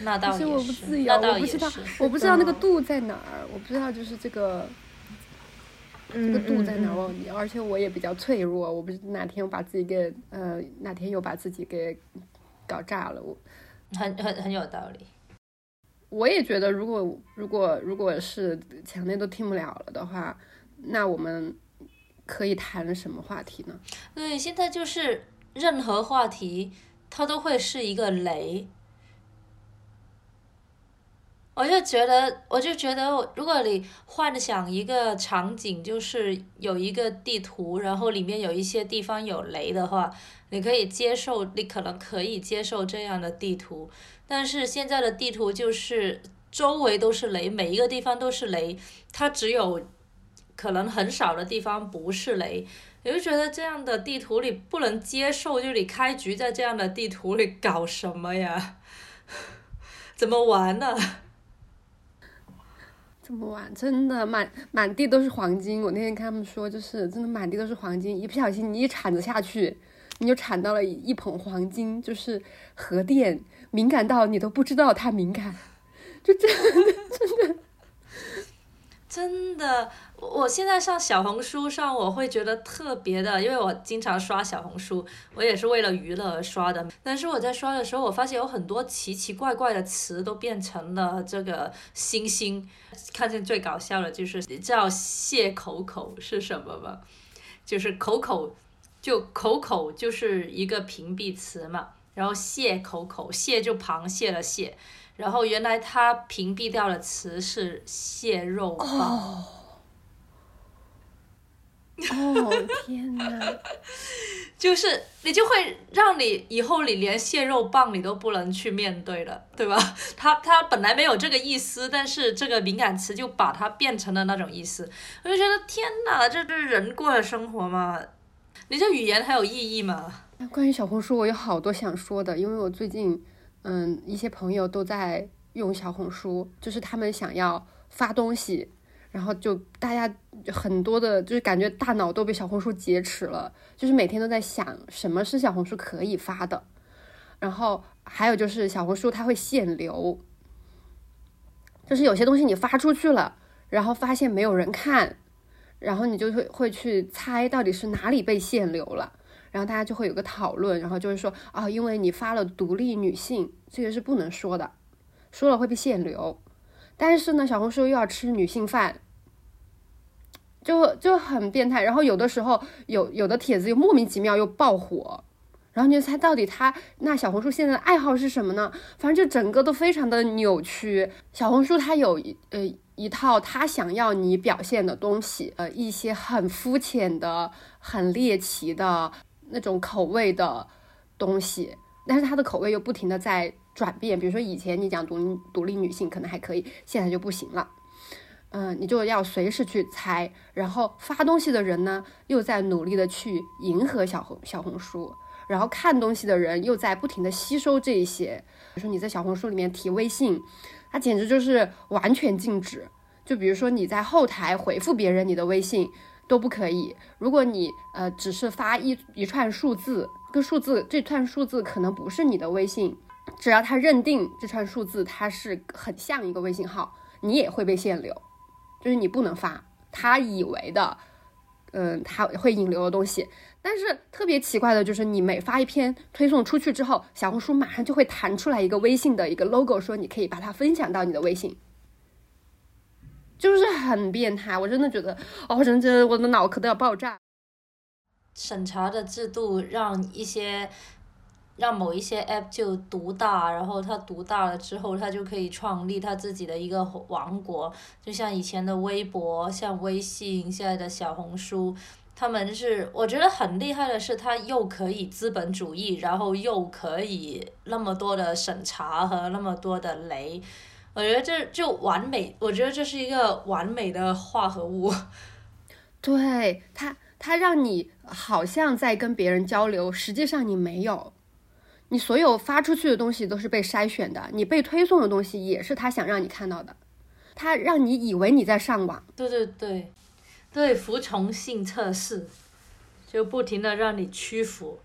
那倒也是，我不自由，我不知道，我不知道那个度在哪儿，我不知道就是这个，这个度在哪儿，而且我也比较脆弱，我不是哪天我把自己给呃哪天又把自己给搞炸了，我很很很有道理。我也觉得，如果如果如果是墙内都听不了了的话，那我们可以谈什么话题呢？对，现在就是任何话题，它都会是一个雷。我就觉得，我就觉得，如果你幻想一个场景，就是有一个地图，然后里面有一些地方有雷的话，你可以接受，你可能可以接受这样的地图。但是现在的地图就是周围都是雷，每一个地方都是雷，它只有可能很少的地方不是雷。你就觉得这样的地图你不能接受，就你开局在这样的地图里搞什么呀？怎么玩呢？这么晚，真的满满地都是黄金。我那天看他们说，就是真的满地都是黄金，一不小心你一铲子下去，你就铲到了一捧黄金。就是核电敏感到你都不知道它敏感，就真的真的真的。我现在上小红书上，我会觉得特别的，因为我经常刷小红书，我也是为了娱乐而刷的。但是我在刷的时候，我发现有很多奇奇怪怪的词都变成了这个星星。看见最搞笑的就是叫谢口口是什么吗？就是口口，就口口就是一个屏蔽词嘛。然后谢口口，谢就螃蟹的蟹。然后原来他屏蔽掉的词是蟹肉棒。哦天哪！就是你就会让你以后你连蟹肉棒你都不能去面对了，对吧？他他本来没有这个意思，但是这个敏感词就把它变成了那种意思。我就觉得天哪，这这人过的生活嘛？你这语言还有意义吗？关于小红书，我有好多想说的，因为我最近嗯一些朋友都在用小红书，就是他们想要发东西。然后就大家很多的，就是感觉大脑都被小红书劫持了，就是每天都在想什么是小红书可以发的。然后还有就是小红书它会限流，就是有些东西你发出去了，然后发现没有人看，然后你就会会去猜到底是哪里被限流了，然后大家就会有个讨论，然后就是说啊，因为你发了独立女性，这个是不能说的，说了会被限流。但是呢，小红书又要吃女性饭。就就很变态，然后有的时候有 有的帖子又莫名其妙又爆火，然后你就猜到底他那小红书现在的爱好是什么呢？反正就整个都非常的扭曲。小红书它有一呃一套他想要你表现的东西，呃一些很肤浅的、很猎奇的那种口味的东西，但是它的口味又不停的在转变。比如说以前你讲独独立女性可能还可以，现在就不行了。嗯，你就要随时去猜，然后发东西的人呢，又在努力的去迎合小红小红书，然后看东西的人又在不停的吸收这一些。比如说你在小红书里面提微信，它简直就是完全禁止。就比如说你在后台回复别人你的微信都不可以。如果你呃只是发一一串数字，个数字这串数字可能不是你的微信，只要他认定这串数字它是很像一个微信号，你也会被限流。就是你不能发他以为的，嗯，他会引流的东西。但是特别奇怪的就是，你每发一篇推送出去之后，小红书马上就会弹出来一个微信的一个 logo，说你可以把它分享到你的微信，就是很变态。我真的觉得，哦，真的，我的脑壳都要爆炸。审查的制度让一些。让某一些 app 就独大，然后它独大了之后，它就可以创立它自己的一个王国，就像以前的微博、像微信、现在的小红书，他们是我觉得很厉害的是，它又可以资本主义，然后又可以那么多的审查和那么多的雷，我觉得这就完美，我觉得这是一个完美的化合物。对它，它让你好像在跟别人交流，实际上你没有。你所有发出去的东西都是被筛选的，你被推送的东西也是他想让你看到的，他让你以为你在上网。对对对，对服从性测试，就不停的让你屈服。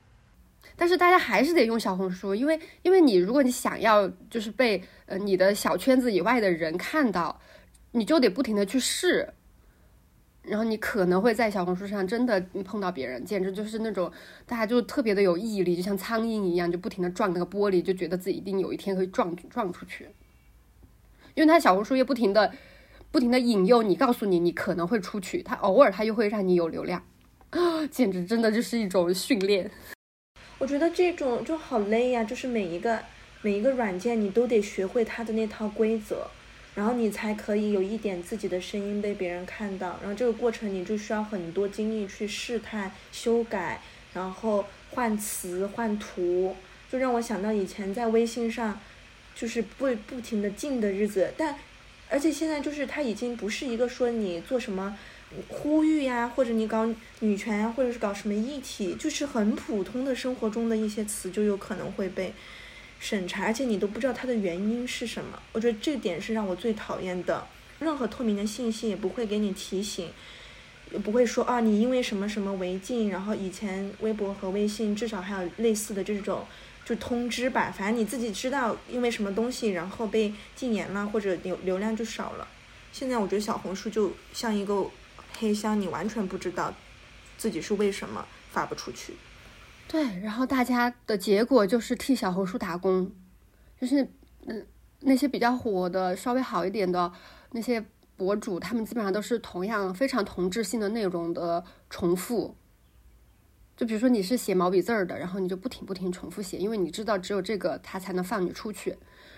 但是大家还是得用小红书，因为因为你如果你想要就是被呃你的小圈子以外的人看到，你就得不停的去试。然后你可能会在小红书上真的碰到别人，简直就是那种大家就特别的有毅力，就像苍蝇一样，就不停的撞那个玻璃，就觉得自己一定有一天会撞撞出去。因为他小红书又不停的不停的引诱你，告诉你你可能会出去，他偶尔他又会让你有流量。啊 简直真的就是一种训练。我觉得这种就好累呀，就是每一个每一个软件你都得学会它的那套规则，然后你才可以有一点自己的声音被别人看到。然后这个过程你就需要很多精力去试探、修改，然后换词、换图，就让我想到以前在微信上，就是不不停的进的日子。但而且现在就是它已经不是一个说你做什么。呼吁呀，或者你搞女权呀，或者是搞什么议题，就是很普通的生活中的一些词，就有可能会被审查，而且你都不知道它的原因是什么。我觉得这点是让我最讨厌的。任何透明的信息也不会给你提醒，也不会说啊，你因为什么什么违禁。然后以前微博和微信至少还有类似的这种就通知吧，反正你自己知道因为什么东西，然后被禁言了，或者流流量就少了。现在我觉得小红书就像一个。黑箱，你完全不知道自己是为什么发不出去。对，然后大家的结果就是替小红书打工，就是嗯，那些比较火的、稍微好一点的那些博主，他们基本上都是同样非常同质性的内容的重复。就比如说你是写毛笔字儿的，然后你就不停不停重复写，因为你知道只有这个它才能放你出去。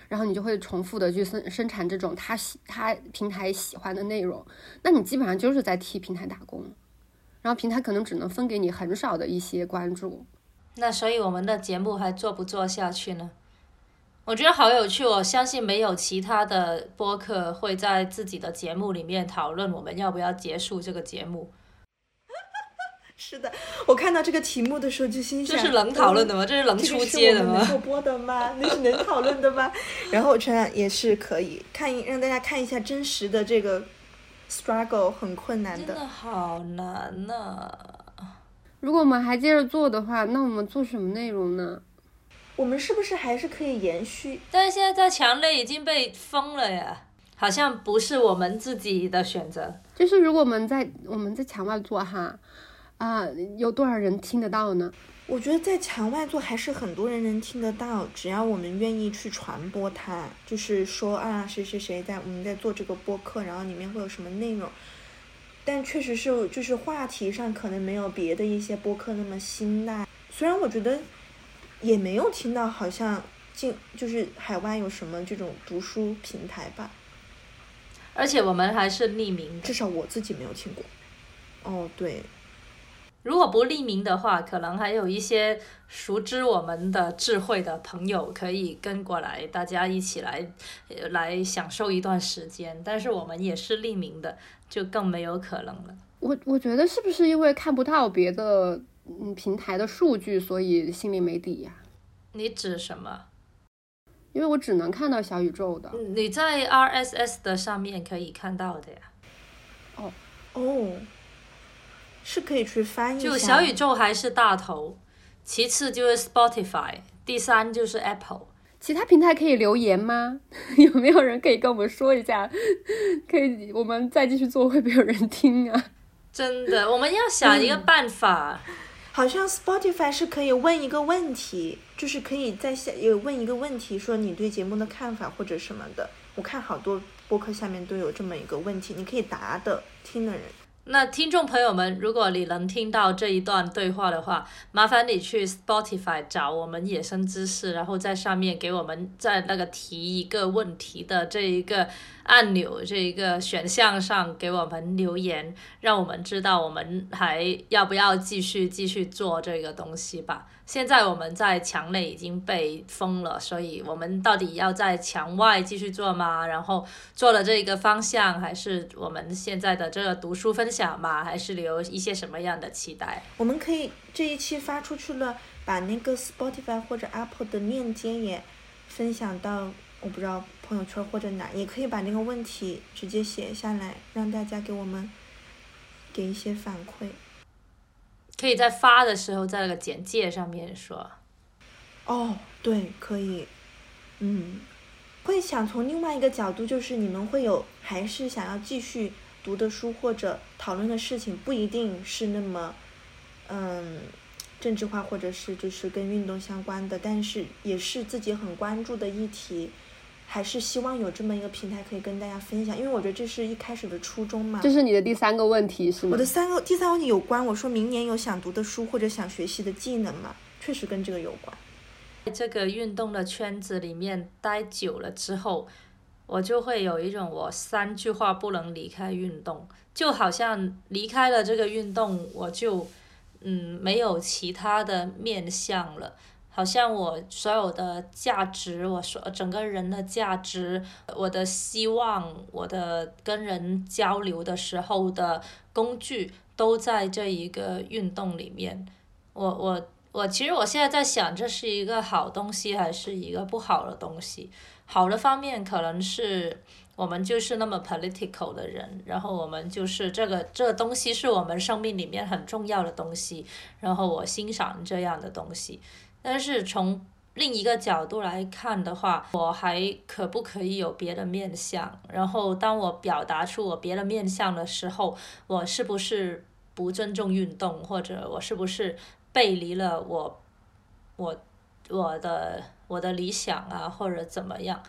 然后你就会重复的去生生产这种他喜他平台喜欢的内容，那你基本上就是在替平台打工，然后平台可能只能分给你很少的一些关注。那所以我们的节目还做不做下去呢？我觉得好有趣，我相信没有其他的播客会在自己的节目里面讨论我们要不要结束这个节目。是的，我看到这个题目的时候就心想：这是能讨论的吗？这是能出街的吗？能播的吗？那是能讨论的吗？然后我承认也是可以看，让大家看一下真实的这个 struggle 很困难的。真的好难呐！如果我们还接着做的话，那我们做什么内容呢？我们是不是还是可以延续？但是现在在墙内已经被封了呀，好像不是我们自己的选择。就是如果我们在我们在墙外做哈。啊，有多少人听得到呢？我觉得在墙外做还是很多人能听得到，只要我们愿意去传播它，就是说啊，谁谁谁在我们在做这个播客，然后里面会有什么内容。但确实是，就是话题上可能没有别的一些播客那么辛辣。虽然我觉得也没有听到，好像进就是海外有什么这种读书平台吧。而且我们还是匿名，至少我自己没有听过。哦，对。如果不匿名的话，可能还有一些熟知我们的智慧的朋友可以跟过来，大家一起来来享受一段时间。但是我们也是匿名的，就更没有可能了。我我觉得是不是因为看不到别的嗯平台的数据，所以心里没底呀？你指什么？因为我只能看到小宇宙的。你在 RSS 的上面可以看到的呀。哦哦。是可以去翻译。就小宇宙还是大头，其次就是 Spotify，第三就是 Apple。其他平台可以留言吗？有没有人可以跟我们说一下？可以，我们再继续做会不会有人听啊？真的，我们要想一个办法。好像 Spotify 是可以问一个问题，就是可以在下有问一个问题，说你对节目的看法或者什么的。我看好多播客下面都有这么一个问题，你可以答的，听的人。那听众朋友们，如果你能听到这一段对话的话，麻烦你去 Spotify 找我们野生知识，然后在上面给我们在那个提一个问题的这一个按钮这一个选项上给我们留言，让我们知道我们还要不要继续继续做这个东西吧。现在我们在墙内已经被封了，所以我们到底要在墙外继续做吗？然后做了这一个方向，还是我们现在的这个读书分享吗？还是留一些什么样的期待？我们可以这一期发出去了，把那个 Spotify 或者 Apple 的链接也分享到我不知道朋友圈或者哪，也可以把那个问题直接写下来，让大家给我们给一些反馈。可以在发的时候，在那个简介上面说。哦，对，可以。嗯，会想从另外一个角度，就是你们会有还是想要继续读的书或者讨论的事情，不一定是那么嗯政治化，或者是就是跟运动相关的，但是也是自己很关注的议题。还是希望有这么一个平台可以跟大家分享，因为我觉得这是一开始的初衷嘛。这是你的第三个问题是吗？我的三个第三个问题有关，我说明年有想读的书或者想学习的技能吗？确实跟这个有关。在这个运动的圈子里面待久了之后，我就会有一种我三句话不能离开运动，就好像离开了这个运动，我就嗯没有其他的面向了。好像我所有的价值，我所整个人的价值，我的希望，我的跟人交流的时候的工具，都在这一个运动里面。我我我，其实我现在在想，这是一个好东西还是一个不好的东西？好的方面可能是我们就是那么 political 的人，然后我们就是这个这个东西是我们生命里面很重要的东西，然后我欣赏这样的东西。但是从另一个角度来看的话，我还可不可以有别的面相？然后当我表达出我别的面相的时候，我是不是不尊重运动，或者我是不是背离了我我我的我的理想啊，或者怎么样？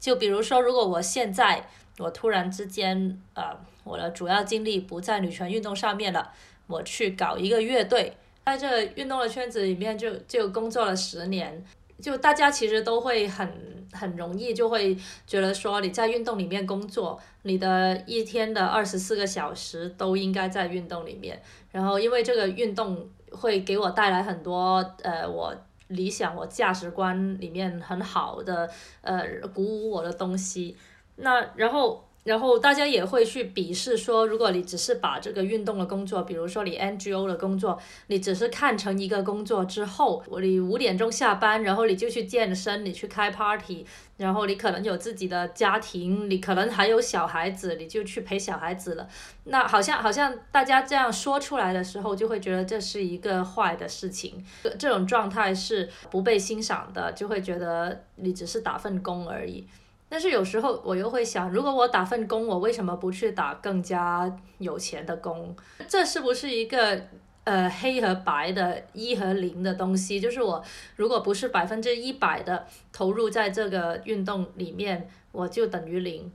就比如说，如果我现在我突然之间呃，我的主要精力不在女权运动上面了，我去搞一个乐队。在这运动的圈子里面，就就工作了十年，就大家其实都会很很容易就会觉得说你在运动里面工作，你的一天的二十四个小时都应该在运动里面。然后因为这个运动会给我带来很多呃我理想我价值观里面很好的呃鼓舞我的东西，那然后。然后大家也会去鄙视说，如果你只是把这个运动的工作，比如说你 NGO 的工作，你只是看成一个工作之后，你五点钟下班，然后你就去健身，你去开 party，然后你可能有自己的家庭，你可能还有小孩子，你就去陪小孩子了。那好像好像大家这样说出来的时候，就会觉得这是一个坏的事情，这种状态是不被欣赏的，就会觉得你只是打份工而已。但是有时候我又会想，如果我打份工，我为什么不去打更加有钱的工？这是不是一个呃黑和白的一和零的东西？就是我如果不是百分之一百的投入在这个运动里面，我就等于零，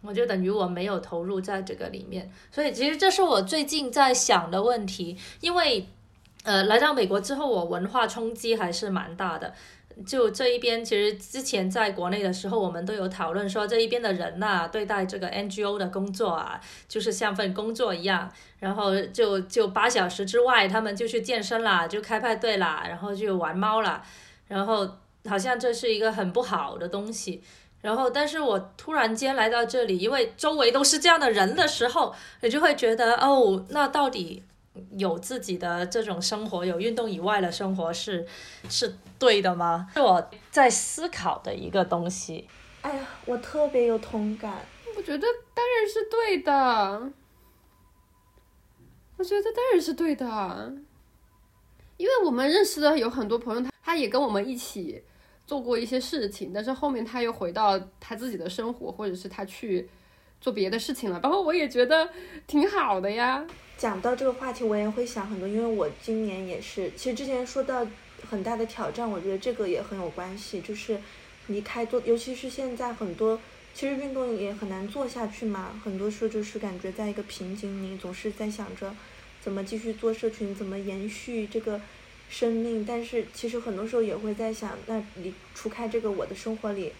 我就等于我没有投入在这个里面。所以其实这是我最近在想的问题，因为呃来到美国之后，我文化冲击还是蛮大的。就这一边，其实之前在国内的时候，我们都有讨论说，这一边的人呐，对待这个 NGO 的工作啊，就是像份工作一样，然后就就八小时之外，他们就去健身啦，就开派对啦，然后就玩猫啦，然后好像这是一个很不好的东西。然后，但是我突然间来到这里，因为周围都是这样的人的时候，你就会觉得，哦，那到底？有自己的这种生活，有运动以外的生活是是对的吗？是我在思考的一个东西。哎呀，我特别有同感。我觉得当然是对的。我觉得当然是对的，因为我们认识的有很多朋友，他他也跟我们一起做过一些事情，但是后面他又回到他自己的生活，或者是他去做别的事情了。包括我也觉得挺好的呀。讲到这个话题，我也会想很多，因为我今年也是，其实之前说到很大的挑战，我觉得这个也很有关系，就是离开做，尤其是现在很多，其实运动也很难做下去嘛，很多时候就是感觉在一个瓶颈里，总是在想着怎么继续做社群，怎么延续这个生命，但是其实很多时候也会在想，那你除开这个我的生活里，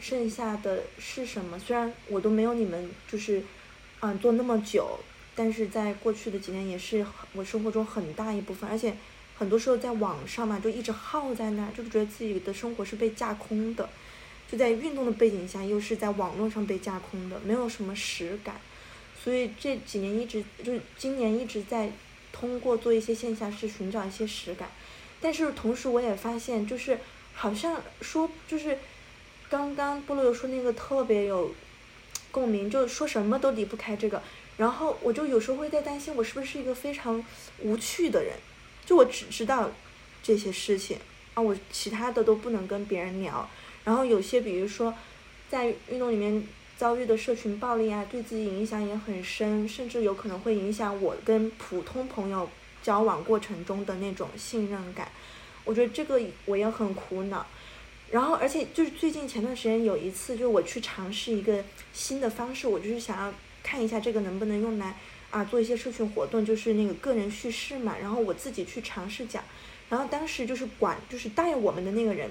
剩下的是什么？虽然我都没有你们就是，嗯，做那么久。但是在过去的几年，也是我生活中很大一部分，而且很多时候在网上嘛，就一直耗在那儿，就觉得自己的生活是被架空的，就在运动的背景下，又是在网络上被架空的，没有什么实感。所以这几年一直就是今年一直在通过做一些线下事寻找一些实感，但是同时我也发现，就是好像说就是刚刚菠萝油说那个特别有共鸣，就说什么都离不开这个。然后我就有时候会在担心，我是不是一个非常无趣的人？就我只知道这些事情啊，我其他的都不能跟别人聊。然后有些，比如说在运动里面遭遇的社群暴力啊，对自己影响也很深，甚至有可能会影响我跟普通朋友交往过程中的那种信任感。我觉得这个我也很苦恼。然后，而且就是最近前段时间有一次，就是我去尝试一个新的方式，我就是想要看一下这个能不能用来啊做一些社群活动，就是那个个人叙事嘛。然后我自己去尝试讲，然后当时就是管就是带我们的那个人，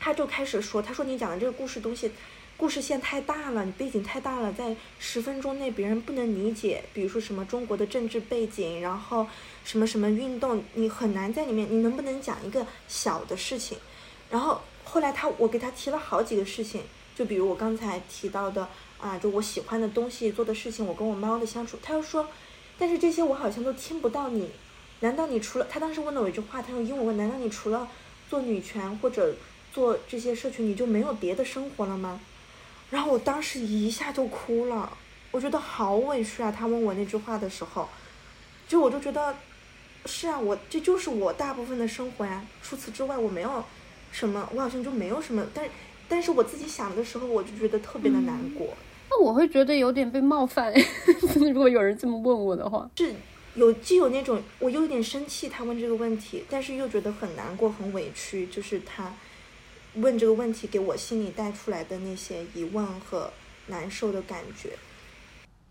他就开始说，他说你讲的这个故事东西，故事线太大了，你背景太大了，在十分钟内别人不能理解。比如说什么中国的政治背景，然后什么什么运动，你很难在里面，你能不能讲一个小的事情？然后。后来他，我给他提了好几个事情，就比如我刚才提到的啊，就我喜欢的东西、做的事情，我跟我猫的相处。他又说，但是这些我好像都听不到你。难道你除了他当时问了我一句话，他用英文问，难道你除了做女权或者做这些社群，你就没有别的生活了吗？然后我当时一下就哭了，我觉得好委屈啊。他问我那句话的时候，就我就觉得，是啊，我这就是我大部分的生活呀。除此之外，我没有。什么？我好像就没有什么，但但是我自己想的时候，我就觉得特别的难过。那我会觉得有点被冒犯，如果有人这么问我的话，是有既有那种我又有点生气他问这个问题，但是又觉得很难过、很委屈，就是他问这个问题给我心里带出来的那些疑问和难受的感觉。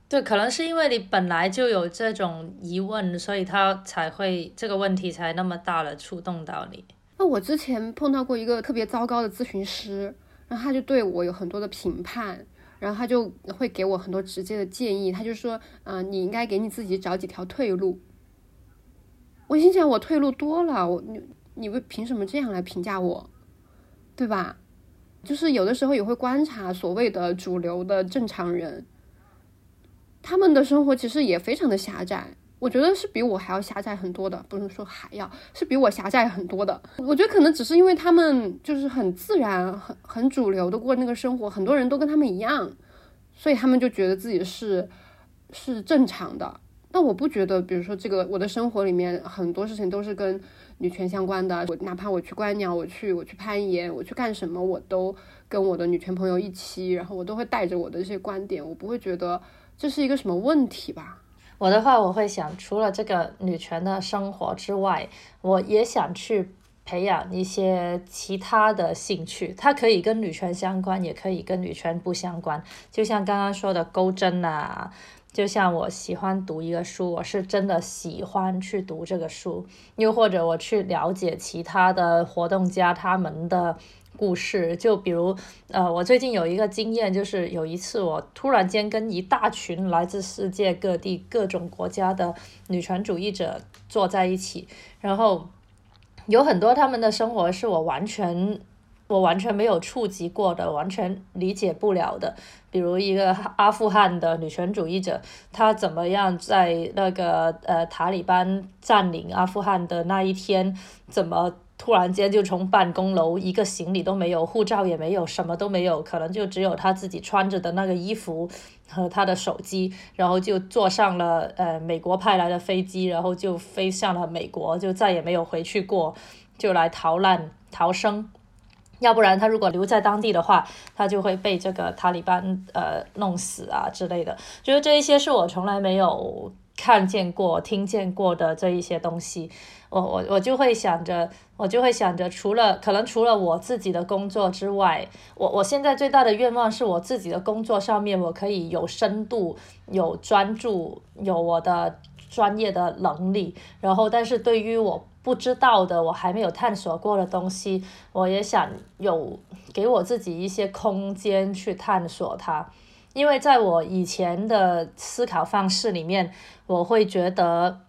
对，可能是因为你本来就有这种疑问，所以他才会这个问题才那么大的触动到你。那我之前碰到过一个特别糟糕的咨询师，然后他就对我有很多的评判，然后他就会给我很多直接的建议，他就说，嗯，你应该给你自己找几条退路。我心想，我退路多了，我你你为凭什么这样来评价我，对吧？就是有的时候也会观察所谓的主流的正常人，他们的生活其实也非常的狭窄。我觉得是比我还要狭窄很多的，不是说还要，是比我狭窄很多的。我觉得可能只是因为他们就是很自然、很很主流的过那个生活，很多人都跟他们一样，所以他们就觉得自己是是正常的。那我不觉得，比如说这个我的生活里面很多事情都是跟女权相关的。我哪怕我去观鸟，我去我去攀岩，我去干什么，我都跟我的女权朋友一起，然后我都会带着我的这些观点，我不会觉得这是一个什么问题吧。我的话，我会想，除了这个女权的生活之外，我也想去培养一些其他的兴趣。它可以跟女权相关，也可以跟女权不相关。就像刚刚说的钩针啊，就像我喜欢读一个书，我是真的喜欢去读这个书。又或者我去了解其他的活动家他们的。故事就比如，呃，我最近有一个经验，就是有一次我突然间跟一大群来自世界各地各种国家的女权主义者坐在一起，然后有很多他们的生活是我完全我完全没有触及过的，完全理解不了的。比如一个阿富汗的女权主义者，她怎么样在那个呃塔利班占领阿富汗的那一天，怎么？突然间就从办公楼一个行李都没有，护照也没有，什么都没有，可能就只有他自己穿着的那个衣服和他的手机，然后就坐上了呃美国派来的飞机，然后就飞向了美国，就再也没有回去过，就来逃难逃生。要不然他如果留在当地的话，他就会被这个塔利班呃弄死啊之类的。就是这一些是我从来没有看见过、听见过的这一些东西。我我我就会想着，我就会想着，除了可能除了我自己的工作之外，我我现在最大的愿望是我自己的工作上面我可以有深度、有专注、有我的专业的能力。然后，但是对于我不知道的、我还没有探索过的东西，我也想有给我自己一些空间去探索它。因为在我以前的思考方式里面，我会觉得。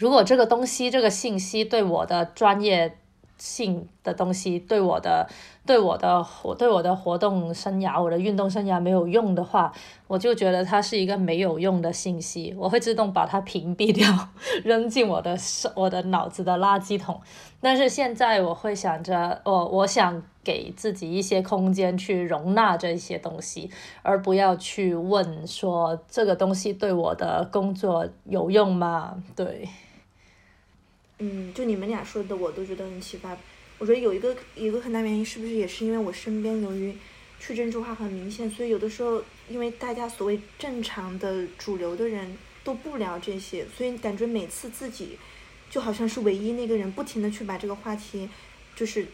如果这个东西、这个信息对我的专业性的东西、对我的、对我的、我对我的活动生涯、我的运动生涯没有用的话，我就觉得它是一个没有用的信息，我会自动把它屏蔽掉，扔进我的我的脑子的垃圾桶。但是现在我会想着，我我想。给自己一些空间去容纳这些东西，而不要去问说这个东西对我的工作有用吗？对，嗯，就你们俩说的，我都觉得很启发。我觉得有一个一个很大原因，是不是也是因为我身边由于去政治化很明显，所以有的时候因为大家所谓正常的主流的人都不聊这些，所以感觉每次自己就好像是唯一那个人，不停的去把这个话题就是。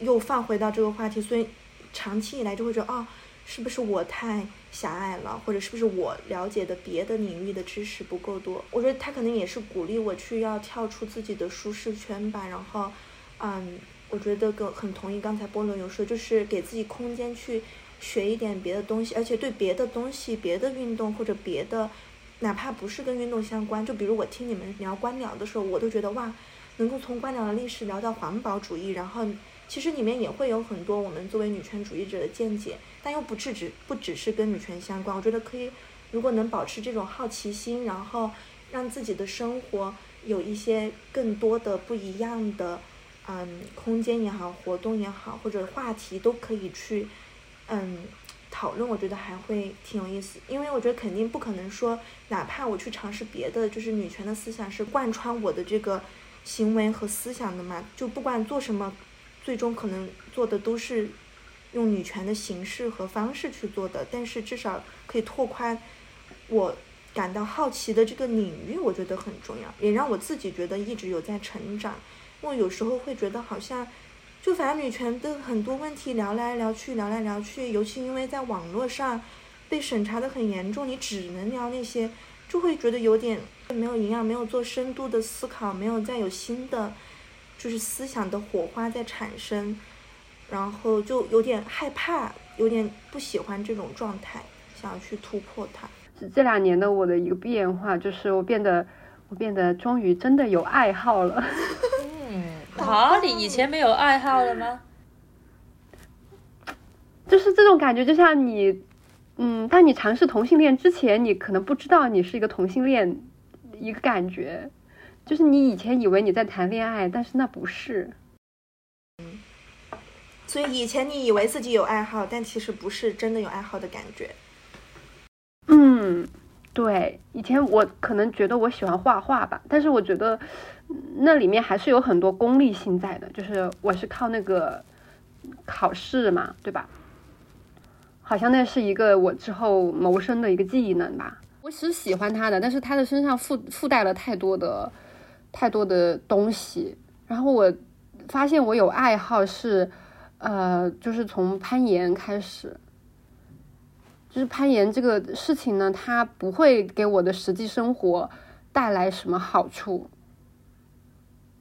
又放回到这个话题，所以长期以来就会觉得，哦，是不是我太狭隘了，或者是不是我了解的别的领域的知识不够多？我觉得他可能也是鼓励我去要跳出自己的舒适圈吧。然后，嗯，我觉得跟很同意刚才波伦有说，就是给自己空间去学一点别的东西，而且对别的东西、别的运动或者别的，哪怕不是跟运动相关，就比如我听你们聊观鸟的时候，我都觉得哇，能够从观鸟的历史聊到环保主义，然后。其实里面也会有很多我们作为女权主义者的见解，但又不只只不只是跟女权相关。我觉得可以，如果能保持这种好奇心，然后让自己的生活有一些更多的不一样的，嗯，空间也好，活动也好，或者话题都可以去，嗯，讨论。我觉得还会挺有意思，因为我觉得肯定不可能说，哪怕我去尝试别的，就是女权的思想是贯穿我的这个行为和思想的嘛，就不管做什么。最终可能做的都是用女权的形式和方式去做的，但是至少可以拓宽我感到好奇的这个领域，我觉得很重要，也让我自己觉得一直有在成长。因为有时候会觉得好像就反正女权的很多问题聊来聊去，聊来聊去，尤其因为在网络上被审查的很严重，你只能聊那些，就会觉得有点没有营养，没有做深度的思考，没有再有新的。就是思想的火花在产生，然后就有点害怕，有点不喜欢这种状态，想要去突破它。这两年的我的一个变化，就是我变得，我变得终于真的有爱好了。嗯，好，你以前没有爱好了吗？就是这种感觉，就像你，嗯，当你尝试同性恋之前，你可能不知道你是一个同性恋，一个感觉。就是你以前以为你在谈恋爱，但是那不是。嗯，所以以前你以为自己有爱好，但其实不是真的有爱好的感觉。嗯，对，以前我可能觉得我喜欢画画吧，但是我觉得那里面还是有很多功利性在的，就是我是靠那个考试嘛，对吧？好像那是一个我之后谋生的一个技能吧。我是喜欢他的，但是他的身上附附带了太多的。太多的东西，然后我发现我有爱好是，呃，就是从攀岩开始，就是攀岩这个事情呢，它不会给我的实际生活带来什么好处，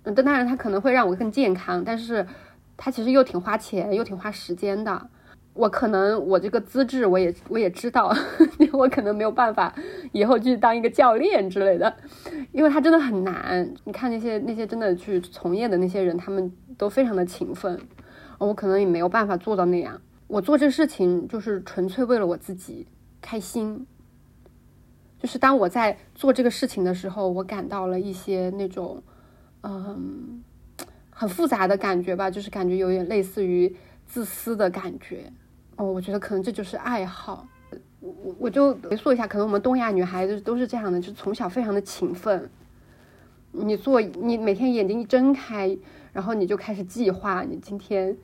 嗯，但当然它可能会让我更健康，但是它其实又挺花钱又挺花时间的。我可能我这个资质我也我也知道，我可能没有办法以后去当一个教练之类的，因为他真的很难。你看那些那些真的去从业的那些人，他们都非常的勤奋，我可能也没有办法做到那样。我做这事情就是纯粹为了我自己开心，就是当我在做这个事情的时候，我感到了一些那种嗯很复杂的感觉吧，就是感觉有点类似于自私的感觉。哦，我觉得可能这就是爱好。我我就回溯一下，可能我们东亚女孩子都是这样的，就从小非常的勤奋。你做，你每天眼睛一睁开，然后你就开始计划你今天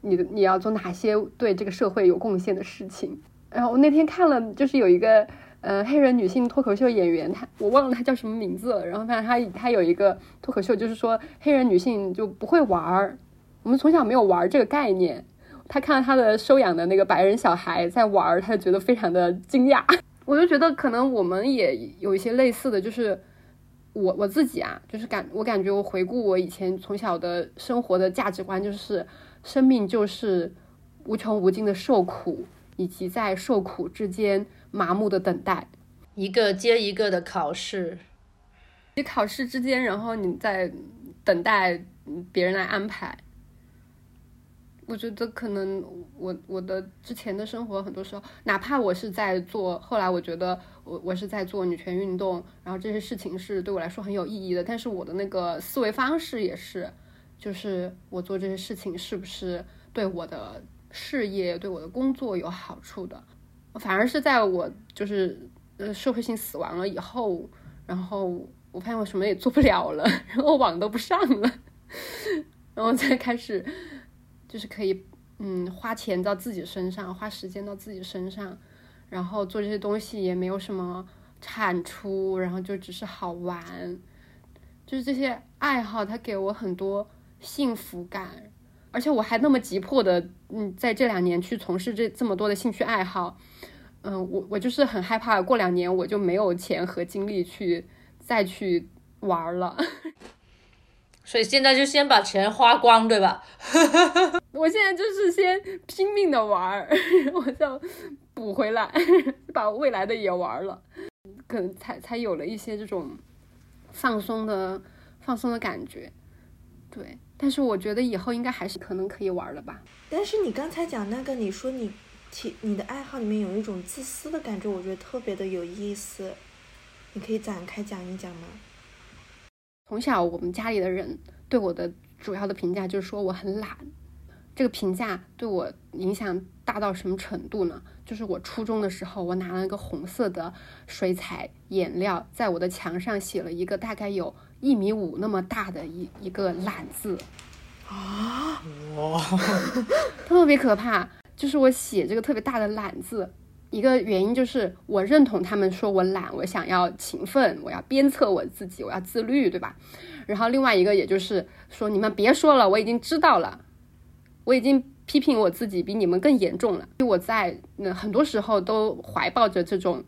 你的你要做哪些对这个社会有贡献的事情。然后我那天看了，就是有一个呃黑人女性脱口秀演员，她我忘了她叫什么名字了。然后反正她她有一个脱口秀，就是说黑人女性就不会玩儿，我们从小没有玩这个概念。他看到他的收养的那个白人小孩在玩，他就觉得非常的惊讶。我就觉得可能我们也有一些类似的，就是我我自己啊，就是感我感觉我回顾我以前从小的生活的价值观，就是生命就是无穷无尽的受苦，以及在受苦之间麻木的等待，一个接一个的考试，你考试之间，然后你在等待别人来安排。我觉得可能我我的之前的生活很多时候，哪怕我是在做，后来我觉得我我是在做女权运动，然后这些事情是对我来说很有意义的，但是我的那个思维方式也是，就是我做这些事情是不是对我的事业、对我的工作有好处的？反而是在我就是呃社会性死亡了以后，然后我发现我什么也做不了了，然后网都不上了，然后再开始。就是可以，嗯，花钱到自己身上，花时间到自己身上，然后做这些东西也没有什么产出，然后就只是好玩，就是这些爱好，它给我很多幸福感，而且我还那么急迫的，嗯，在这两年去从事这这么多的兴趣爱好，嗯，我我就是很害怕过两年我就没有钱和精力去再去玩了。所以现在就先把钱花光，对吧？我现在就是先拼命的玩，我就补回来，把未来的也玩了，可能才才有了一些这种放松的放松的感觉。对，但是我觉得以后应该还是可能可以玩了吧。但是你刚才讲那个，你说你体你的爱好里面有一种自私的感觉，我觉得特别的有意思，你可以展开讲一讲吗？从小我们家里的人对我的主要的评价就是说我很懒，这个评价对我影响大到什么程度呢？就是我初中的时候，我拿了一个红色的水彩颜料，在我的墙上写了一个大概有一米五那么大的一一个懒字，啊，哇，特别可怕。就是我写这个特别大的懒字，一个原因就是我认同他们说我懒，我想要勤奋，我要鞭策我自己，我要自律，对吧？然后另外一个也就是说，你们别说了，我已经知道了，我已经批评我自己比你们更严重了。我在那很多时候都怀抱着这种。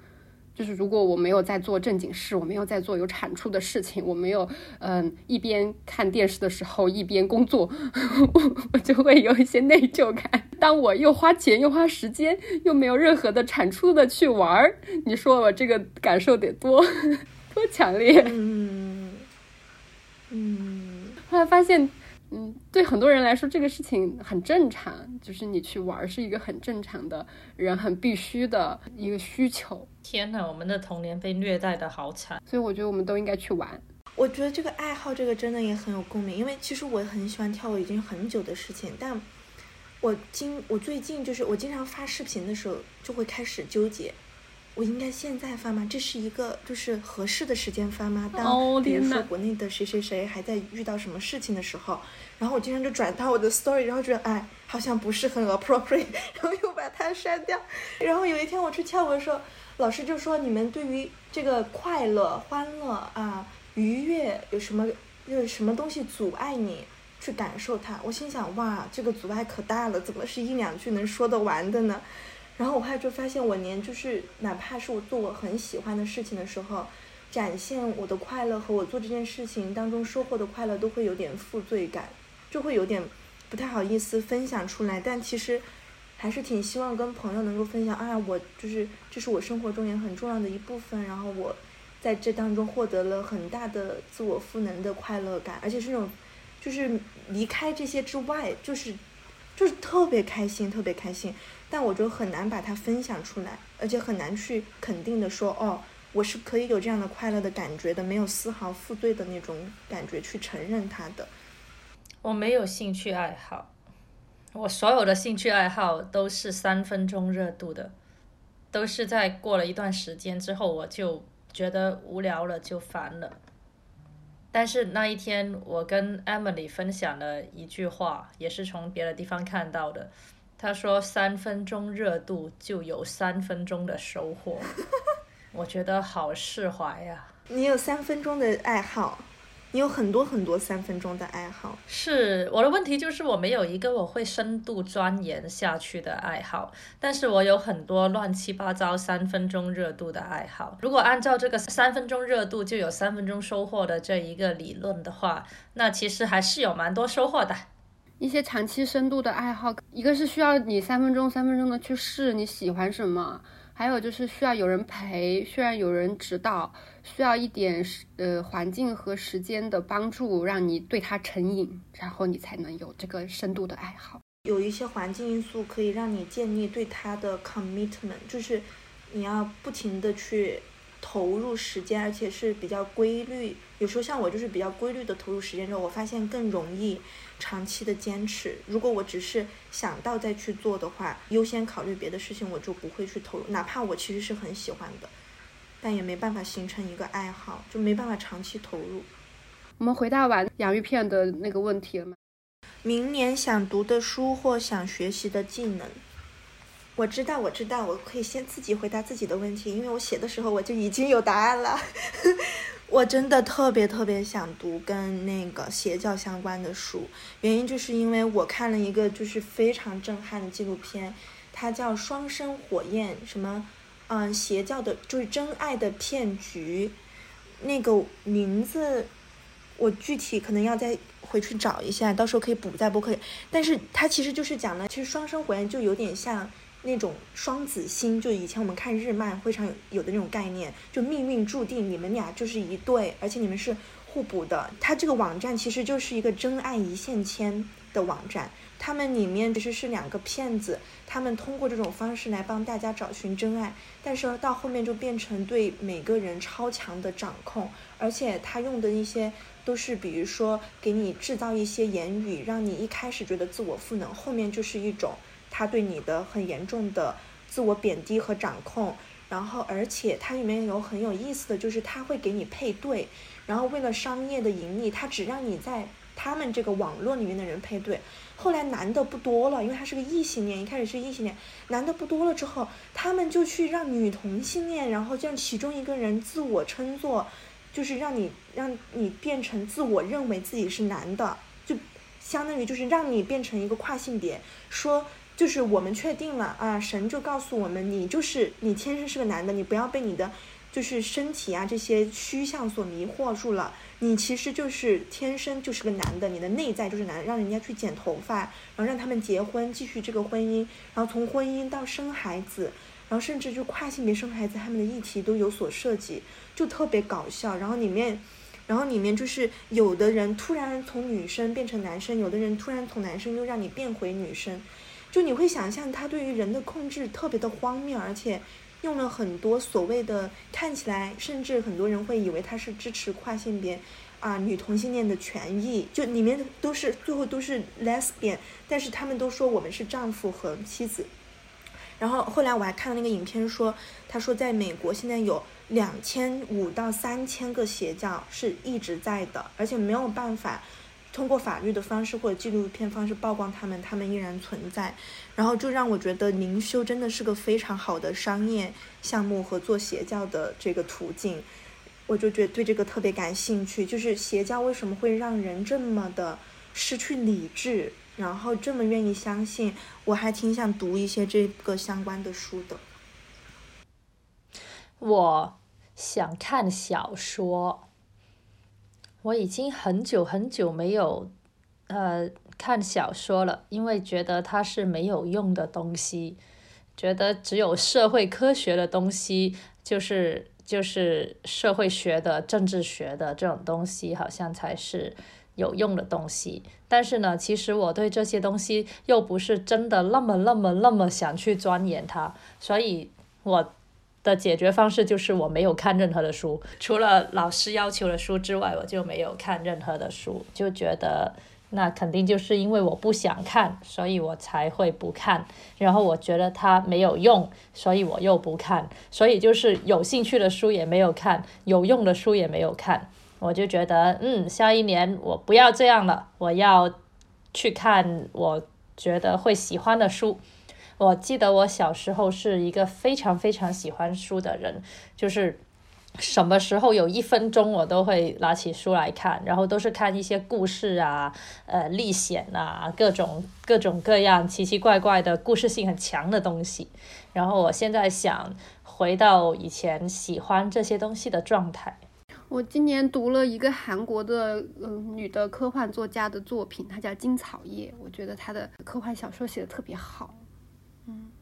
就是如果我没有在做正经事，我没有在做有产出的事情，我没有嗯一边看电视的时候一边工作，我就会有一些内疚感。当我又花钱又花时间又没有任何的产出的去玩儿，你说我这个感受得多多强烈？嗯嗯，后来发现，嗯，对很多人来说这个事情很正常，就是你去玩儿是一个很正常的人很必须的一个需求。天呐，我们的童年被虐待的好惨。所以我觉得我们都应该去玩。我觉得这个爱好这个真的也很有共鸣，因为其实我很喜欢跳舞已经很久的事情，但我今我最近就是我经常发视频的时候就会开始纠结，我应该现在发吗？这是一个就是合适的时间发吗？哦当比如天呐说国内的谁谁谁还在遇到什么事情的时候，然后我经常就转到我的 story，然后觉得哎好像不是很 appropriate，然后又把它删掉。然后有一天我去跳舞的时候，老师就说你们对于这个快乐、欢乐啊、愉悦有什么有什么东西阻碍你去感受它？我心想哇，这个阻碍可大了，怎么是一两句能说得完的呢？然后我后来就发现，我连就是哪怕是我做我很喜欢的事情的时候，展现我的快乐和我做这件事情当中收获的快乐都会有点负罪感，就会有点不太好意思分享出来。但其实还是挺希望跟朋友能够分享啊，我就是这是我生活中也很重要的一部分，然后我在这当中获得了很大的自我赋能的快乐感，而且是那种就是离开这些之外，就是就是特别开心，特别开心。但我就很难把它分享出来，而且很难去肯定的说，哦，我是可以有这样的快乐的感觉的，没有丝毫负罪的那种感觉去承认它的。我没有兴趣爱好，我所有的兴趣爱好都是三分钟热度的，都是在过了一段时间之后，我就觉得无聊了，就烦了。但是那一天，我跟 Emily 分享了一句话，也是从别的地方看到的。她说：“三分钟热度就有三分钟的收获。”我觉得好释怀呀、你有三分钟的爱好，你有很多很多三分钟的爱好。是我的问题就是我没有一个我会深度钻研下去的爱好，但是我有很多乱七八糟三分钟热度的爱好。如果按照这个三分钟热度就有三分钟收获的这一个理论的话，那其实还是有蛮多收获的。一些长期深度的爱好，一个是需要你三分钟三分钟的去试你喜欢什么，还有就是需要有人陪，需要有人指导，需要一点时呃环境和时间的帮助，让你对它成瘾，然后你才能有这个深度的爱好。有一些环境因素可以让你建立对它的 commitment，就是你要不停的去投入时间，而且是比较规律。有时候像我就是比较规律的投入时间之后，我发现更容易长期的坚持。如果我只是想到再去做的话，优先考虑别的事情，我就不会去投入，哪怕我其实是很喜欢的，但也没办法形成一个爱好，就没办法长期投入。我们回答完洋芋片的那个问题了吗？明年想读的书或想学习的技能，我知道，我知道，我可以先自己回答自己的问题，因为我写的时候我就已经有答案了。我真的特别特别想读跟那个邪教相关的书，原因就是因为我看了一个就是非常震撼的纪录片，它叫《双生火焰》，什么，嗯，邪教的，就是真爱的骗局，那个名字我具体可能要再回去找一下，到时候可以补在播客里。但是它其实就是讲的，其实双生火焰就有点像。那种双子星，就以前我们看日漫非常有有的那种概念，就命运注定你们俩就是一对，而且你们是互补的。它这个网站其实就是一个真爱一线牵的网站，他们里面其实是两个骗子，他们通过这种方式来帮大家找寻真爱，但是到后面就变成对每个人超强的掌控，而且他用的一些都是比如说给你制造一些言语，让你一开始觉得自我赋能，后面就是一种。他对你的很严重的自我贬低和掌控，然后而且它里面有很有意思的就是他会给你配对，然后为了商业的盈利，他只让你在他们这个网络里面的人配对。后来男的不多了，因为他是个异性恋，一开始是异性恋，男的不多了之后，他们就去让女同性恋，然后让其中一个人自我称作，就是让你让你变成自我认为自己是男的，就相当于就是让你变成一个跨性别，说。就是我们确定了啊，神就告诉我们，你就是你天生是个男的，你不要被你的就是身体啊这些虚像所迷惑住了，你其实就是天生就是个男的，你的内在就是男，让人家去剪头发，然后让他们结婚，继续这个婚姻，然后从婚姻到生孩子，然后甚至就跨性别生孩子，他们的议题都有所涉及，就特别搞笑。然后里面，然后里面就是有的人突然从女生变成男生，有的人突然从男生又让你变回女生。就你会想象他对于人的控制特别的荒谬，而且用了很多所谓的看起来，甚至很多人会以为他是支持跨性别啊女同性恋的权益，就里面都是最后都是 lesbian，但是他们都说我们是丈夫和妻子。然后后来我还看到那个影片说，他说在美国现在有两千五到三千个邪教是一直在的，而且没有办法。通过法律的方式或者纪录片方式曝光他们，他们依然存在，然后就让我觉得灵修真的是个非常好的商业项目和做邪教的这个途径，我就觉得对这个特别感兴趣。就是邪教为什么会让人这么的失去理智，然后这么愿意相信？我还挺想读一些这个相关的书的。我想看小说。我已经很久很久没有，呃，看小说了，因为觉得它是没有用的东西，觉得只有社会科学的东西，就是就是社会学的、政治学的这种东西，好像才是有用的东西。但是呢，其实我对这些东西又不是真的那么那么那么想去钻研它，所以我。的解决方式就是我没有看任何的书，除了老师要求的书之外，我就没有看任何的书，就觉得那肯定就是因为我不想看，所以我才会不看。然后我觉得它没有用，所以我又不看。所以就是有兴趣的书也没有看，有用的书也没有看。我就觉得，嗯，下一年我不要这样了，我要去看我觉得会喜欢的书。我记得我小时候是一个非常非常喜欢书的人，就是什么时候有一分钟我都会拿起书来看，然后都是看一些故事啊、呃历险啊、各种各种各样奇奇怪怪的故事性很强的东西。然后我现在想回到以前喜欢这些东西的状态。我今年读了一个韩国的嗯女的科幻作家的作品，她叫金草叶，我觉得她的科幻小说写的特别好。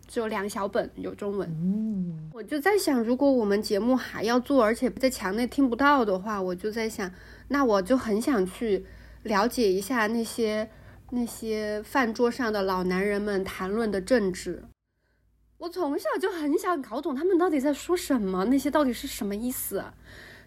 只有两小本有中文。嗯，我就在想，如果我们节目还要做，而且在墙内听不到的话，我就在想，那我就很想去了解一下那些那些饭桌上的老男人们谈论的政治。我从小就很想搞懂他们到底在说什么，那些到底是什么意思。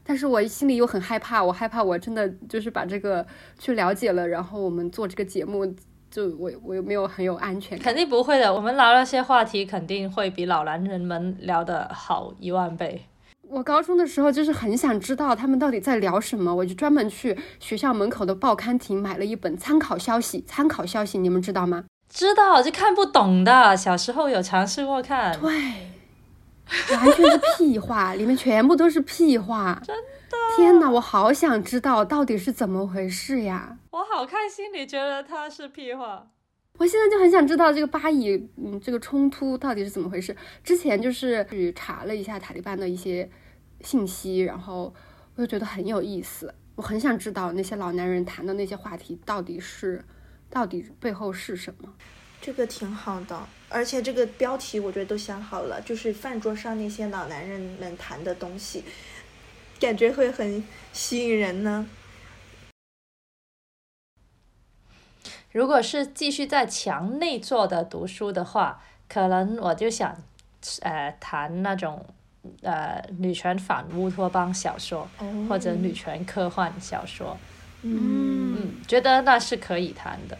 但是我心里又很害怕，我害怕我真的就是把这个去了解了，然后我们做这个节目。就我我又没有很有安全感，肯定不会的。我们聊那些话题，肯定会比老男人们聊的好一万倍。我高中的时候就是很想知道他们到底在聊什么，我就专门去学校门口的报刊亭买了一本参考消息。参考消息，你们知道吗？知道，就看不懂的。小时候有尝试过看。对，完全是屁话，里面全部都是屁话。真的，天哪，我好想知道到底是怎么回事呀！我好开心，你觉得他是屁话？我现在就很想知道这个巴以嗯这个冲突到底是怎么回事。之前就是去查了一下塔利班的一些信息，然后我就觉得很有意思。我很想知道那些老男人谈的那些话题到底是到底背后是什么。这个挺好的，而且这个标题我觉得都想好了，就是饭桌上那些老男人们谈的东西，感觉会很吸引人呢。如果是继续在墙内做的读书的话，可能我就想，呃，谈那种呃女权反乌托邦小说，或者女权科幻小说。嗯嗯，觉得那是可以谈的。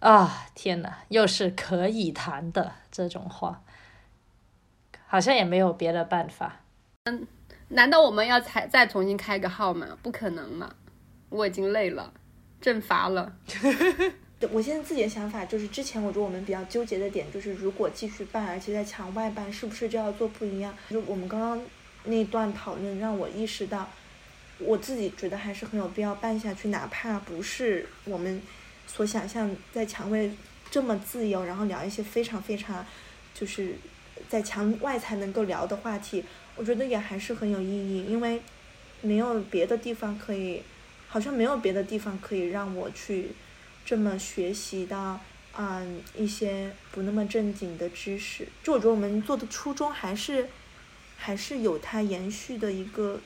啊，天哪，又是可以谈的这种话，好像也没有别的办法。难道我们要才再重新开个号吗？不可能嘛！我已经累了，阵乏了。对我现在自己的想法就是，之前我觉得我们比较纠结的点就是，如果继续办，而且在墙外办，是不是就要做不一样？就我们刚刚那段讨论，让我意识到，我自己觉得还是很有必要办下去，哪怕不是我们所想象在墙外这么自由，然后聊一些非常非常就是在墙外才能够聊的话题，我觉得也还是很有意义，因为没有别的地方可以，好像没有别的地方可以让我去。这么学习到，嗯，一些不那么正经的知识，就我觉得我们做的初衷还是，还是有它延续的一个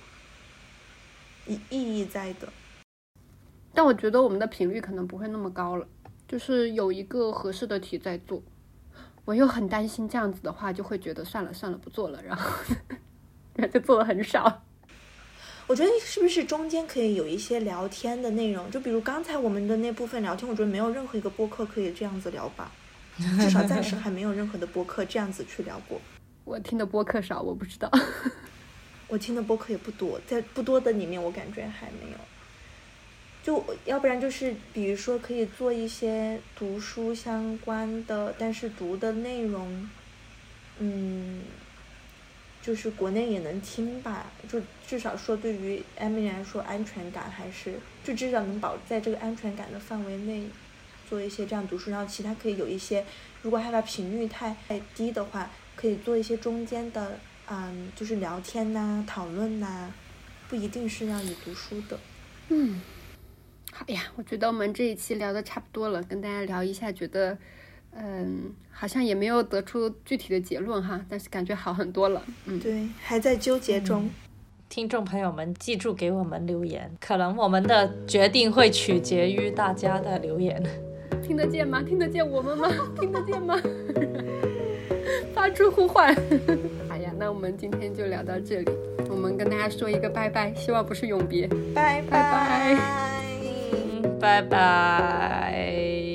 意意义在的。但我觉得我们的频率可能不会那么高了，就是有一个合适的题在做，我又很担心这样子的话就会觉得算了算了不做了，然后 然后就做的很少。我觉得是不是中间可以有一些聊天的内容？就比如刚才我们的那部分聊天，我觉得没有任何一个播客可以这样子聊吧，至少暂时还没有任何的播客这样子去聊过。我听的播客少，我不知道。我听的播客也不多，在不多的里面，我感觉还没有。就要不然就是，比如说可以做一些读书相关的，但是读的内容，嗯。就是国内也能听吧，就至少说对于艾米来说，安全感还是就至少能保在这个安全感的范围内做一些这样读书，然后其他可以有一些，如果害怕频率太太低的话，可以做一些中间的，嗯，就是聊天呐、讨论呐，不一定是让你读书的。嗯，好呀，我觉得我们这一期聊的差不多了，跟大家聊一下，觉得。嗯，好像也没有得出具体的结论哈，但是感觉好很多了。嗯，对，还在纠结中。听众朋友们，记住给我们留言，可能我们的决定会取决于大家的留言。听得见吗？听得见我们吗？听得见吗？发出呼唤。好 呀，那我们今天就聊到这里，我们跟大家说一个拜拜，希望不是永别。拜拜拜，拜拜。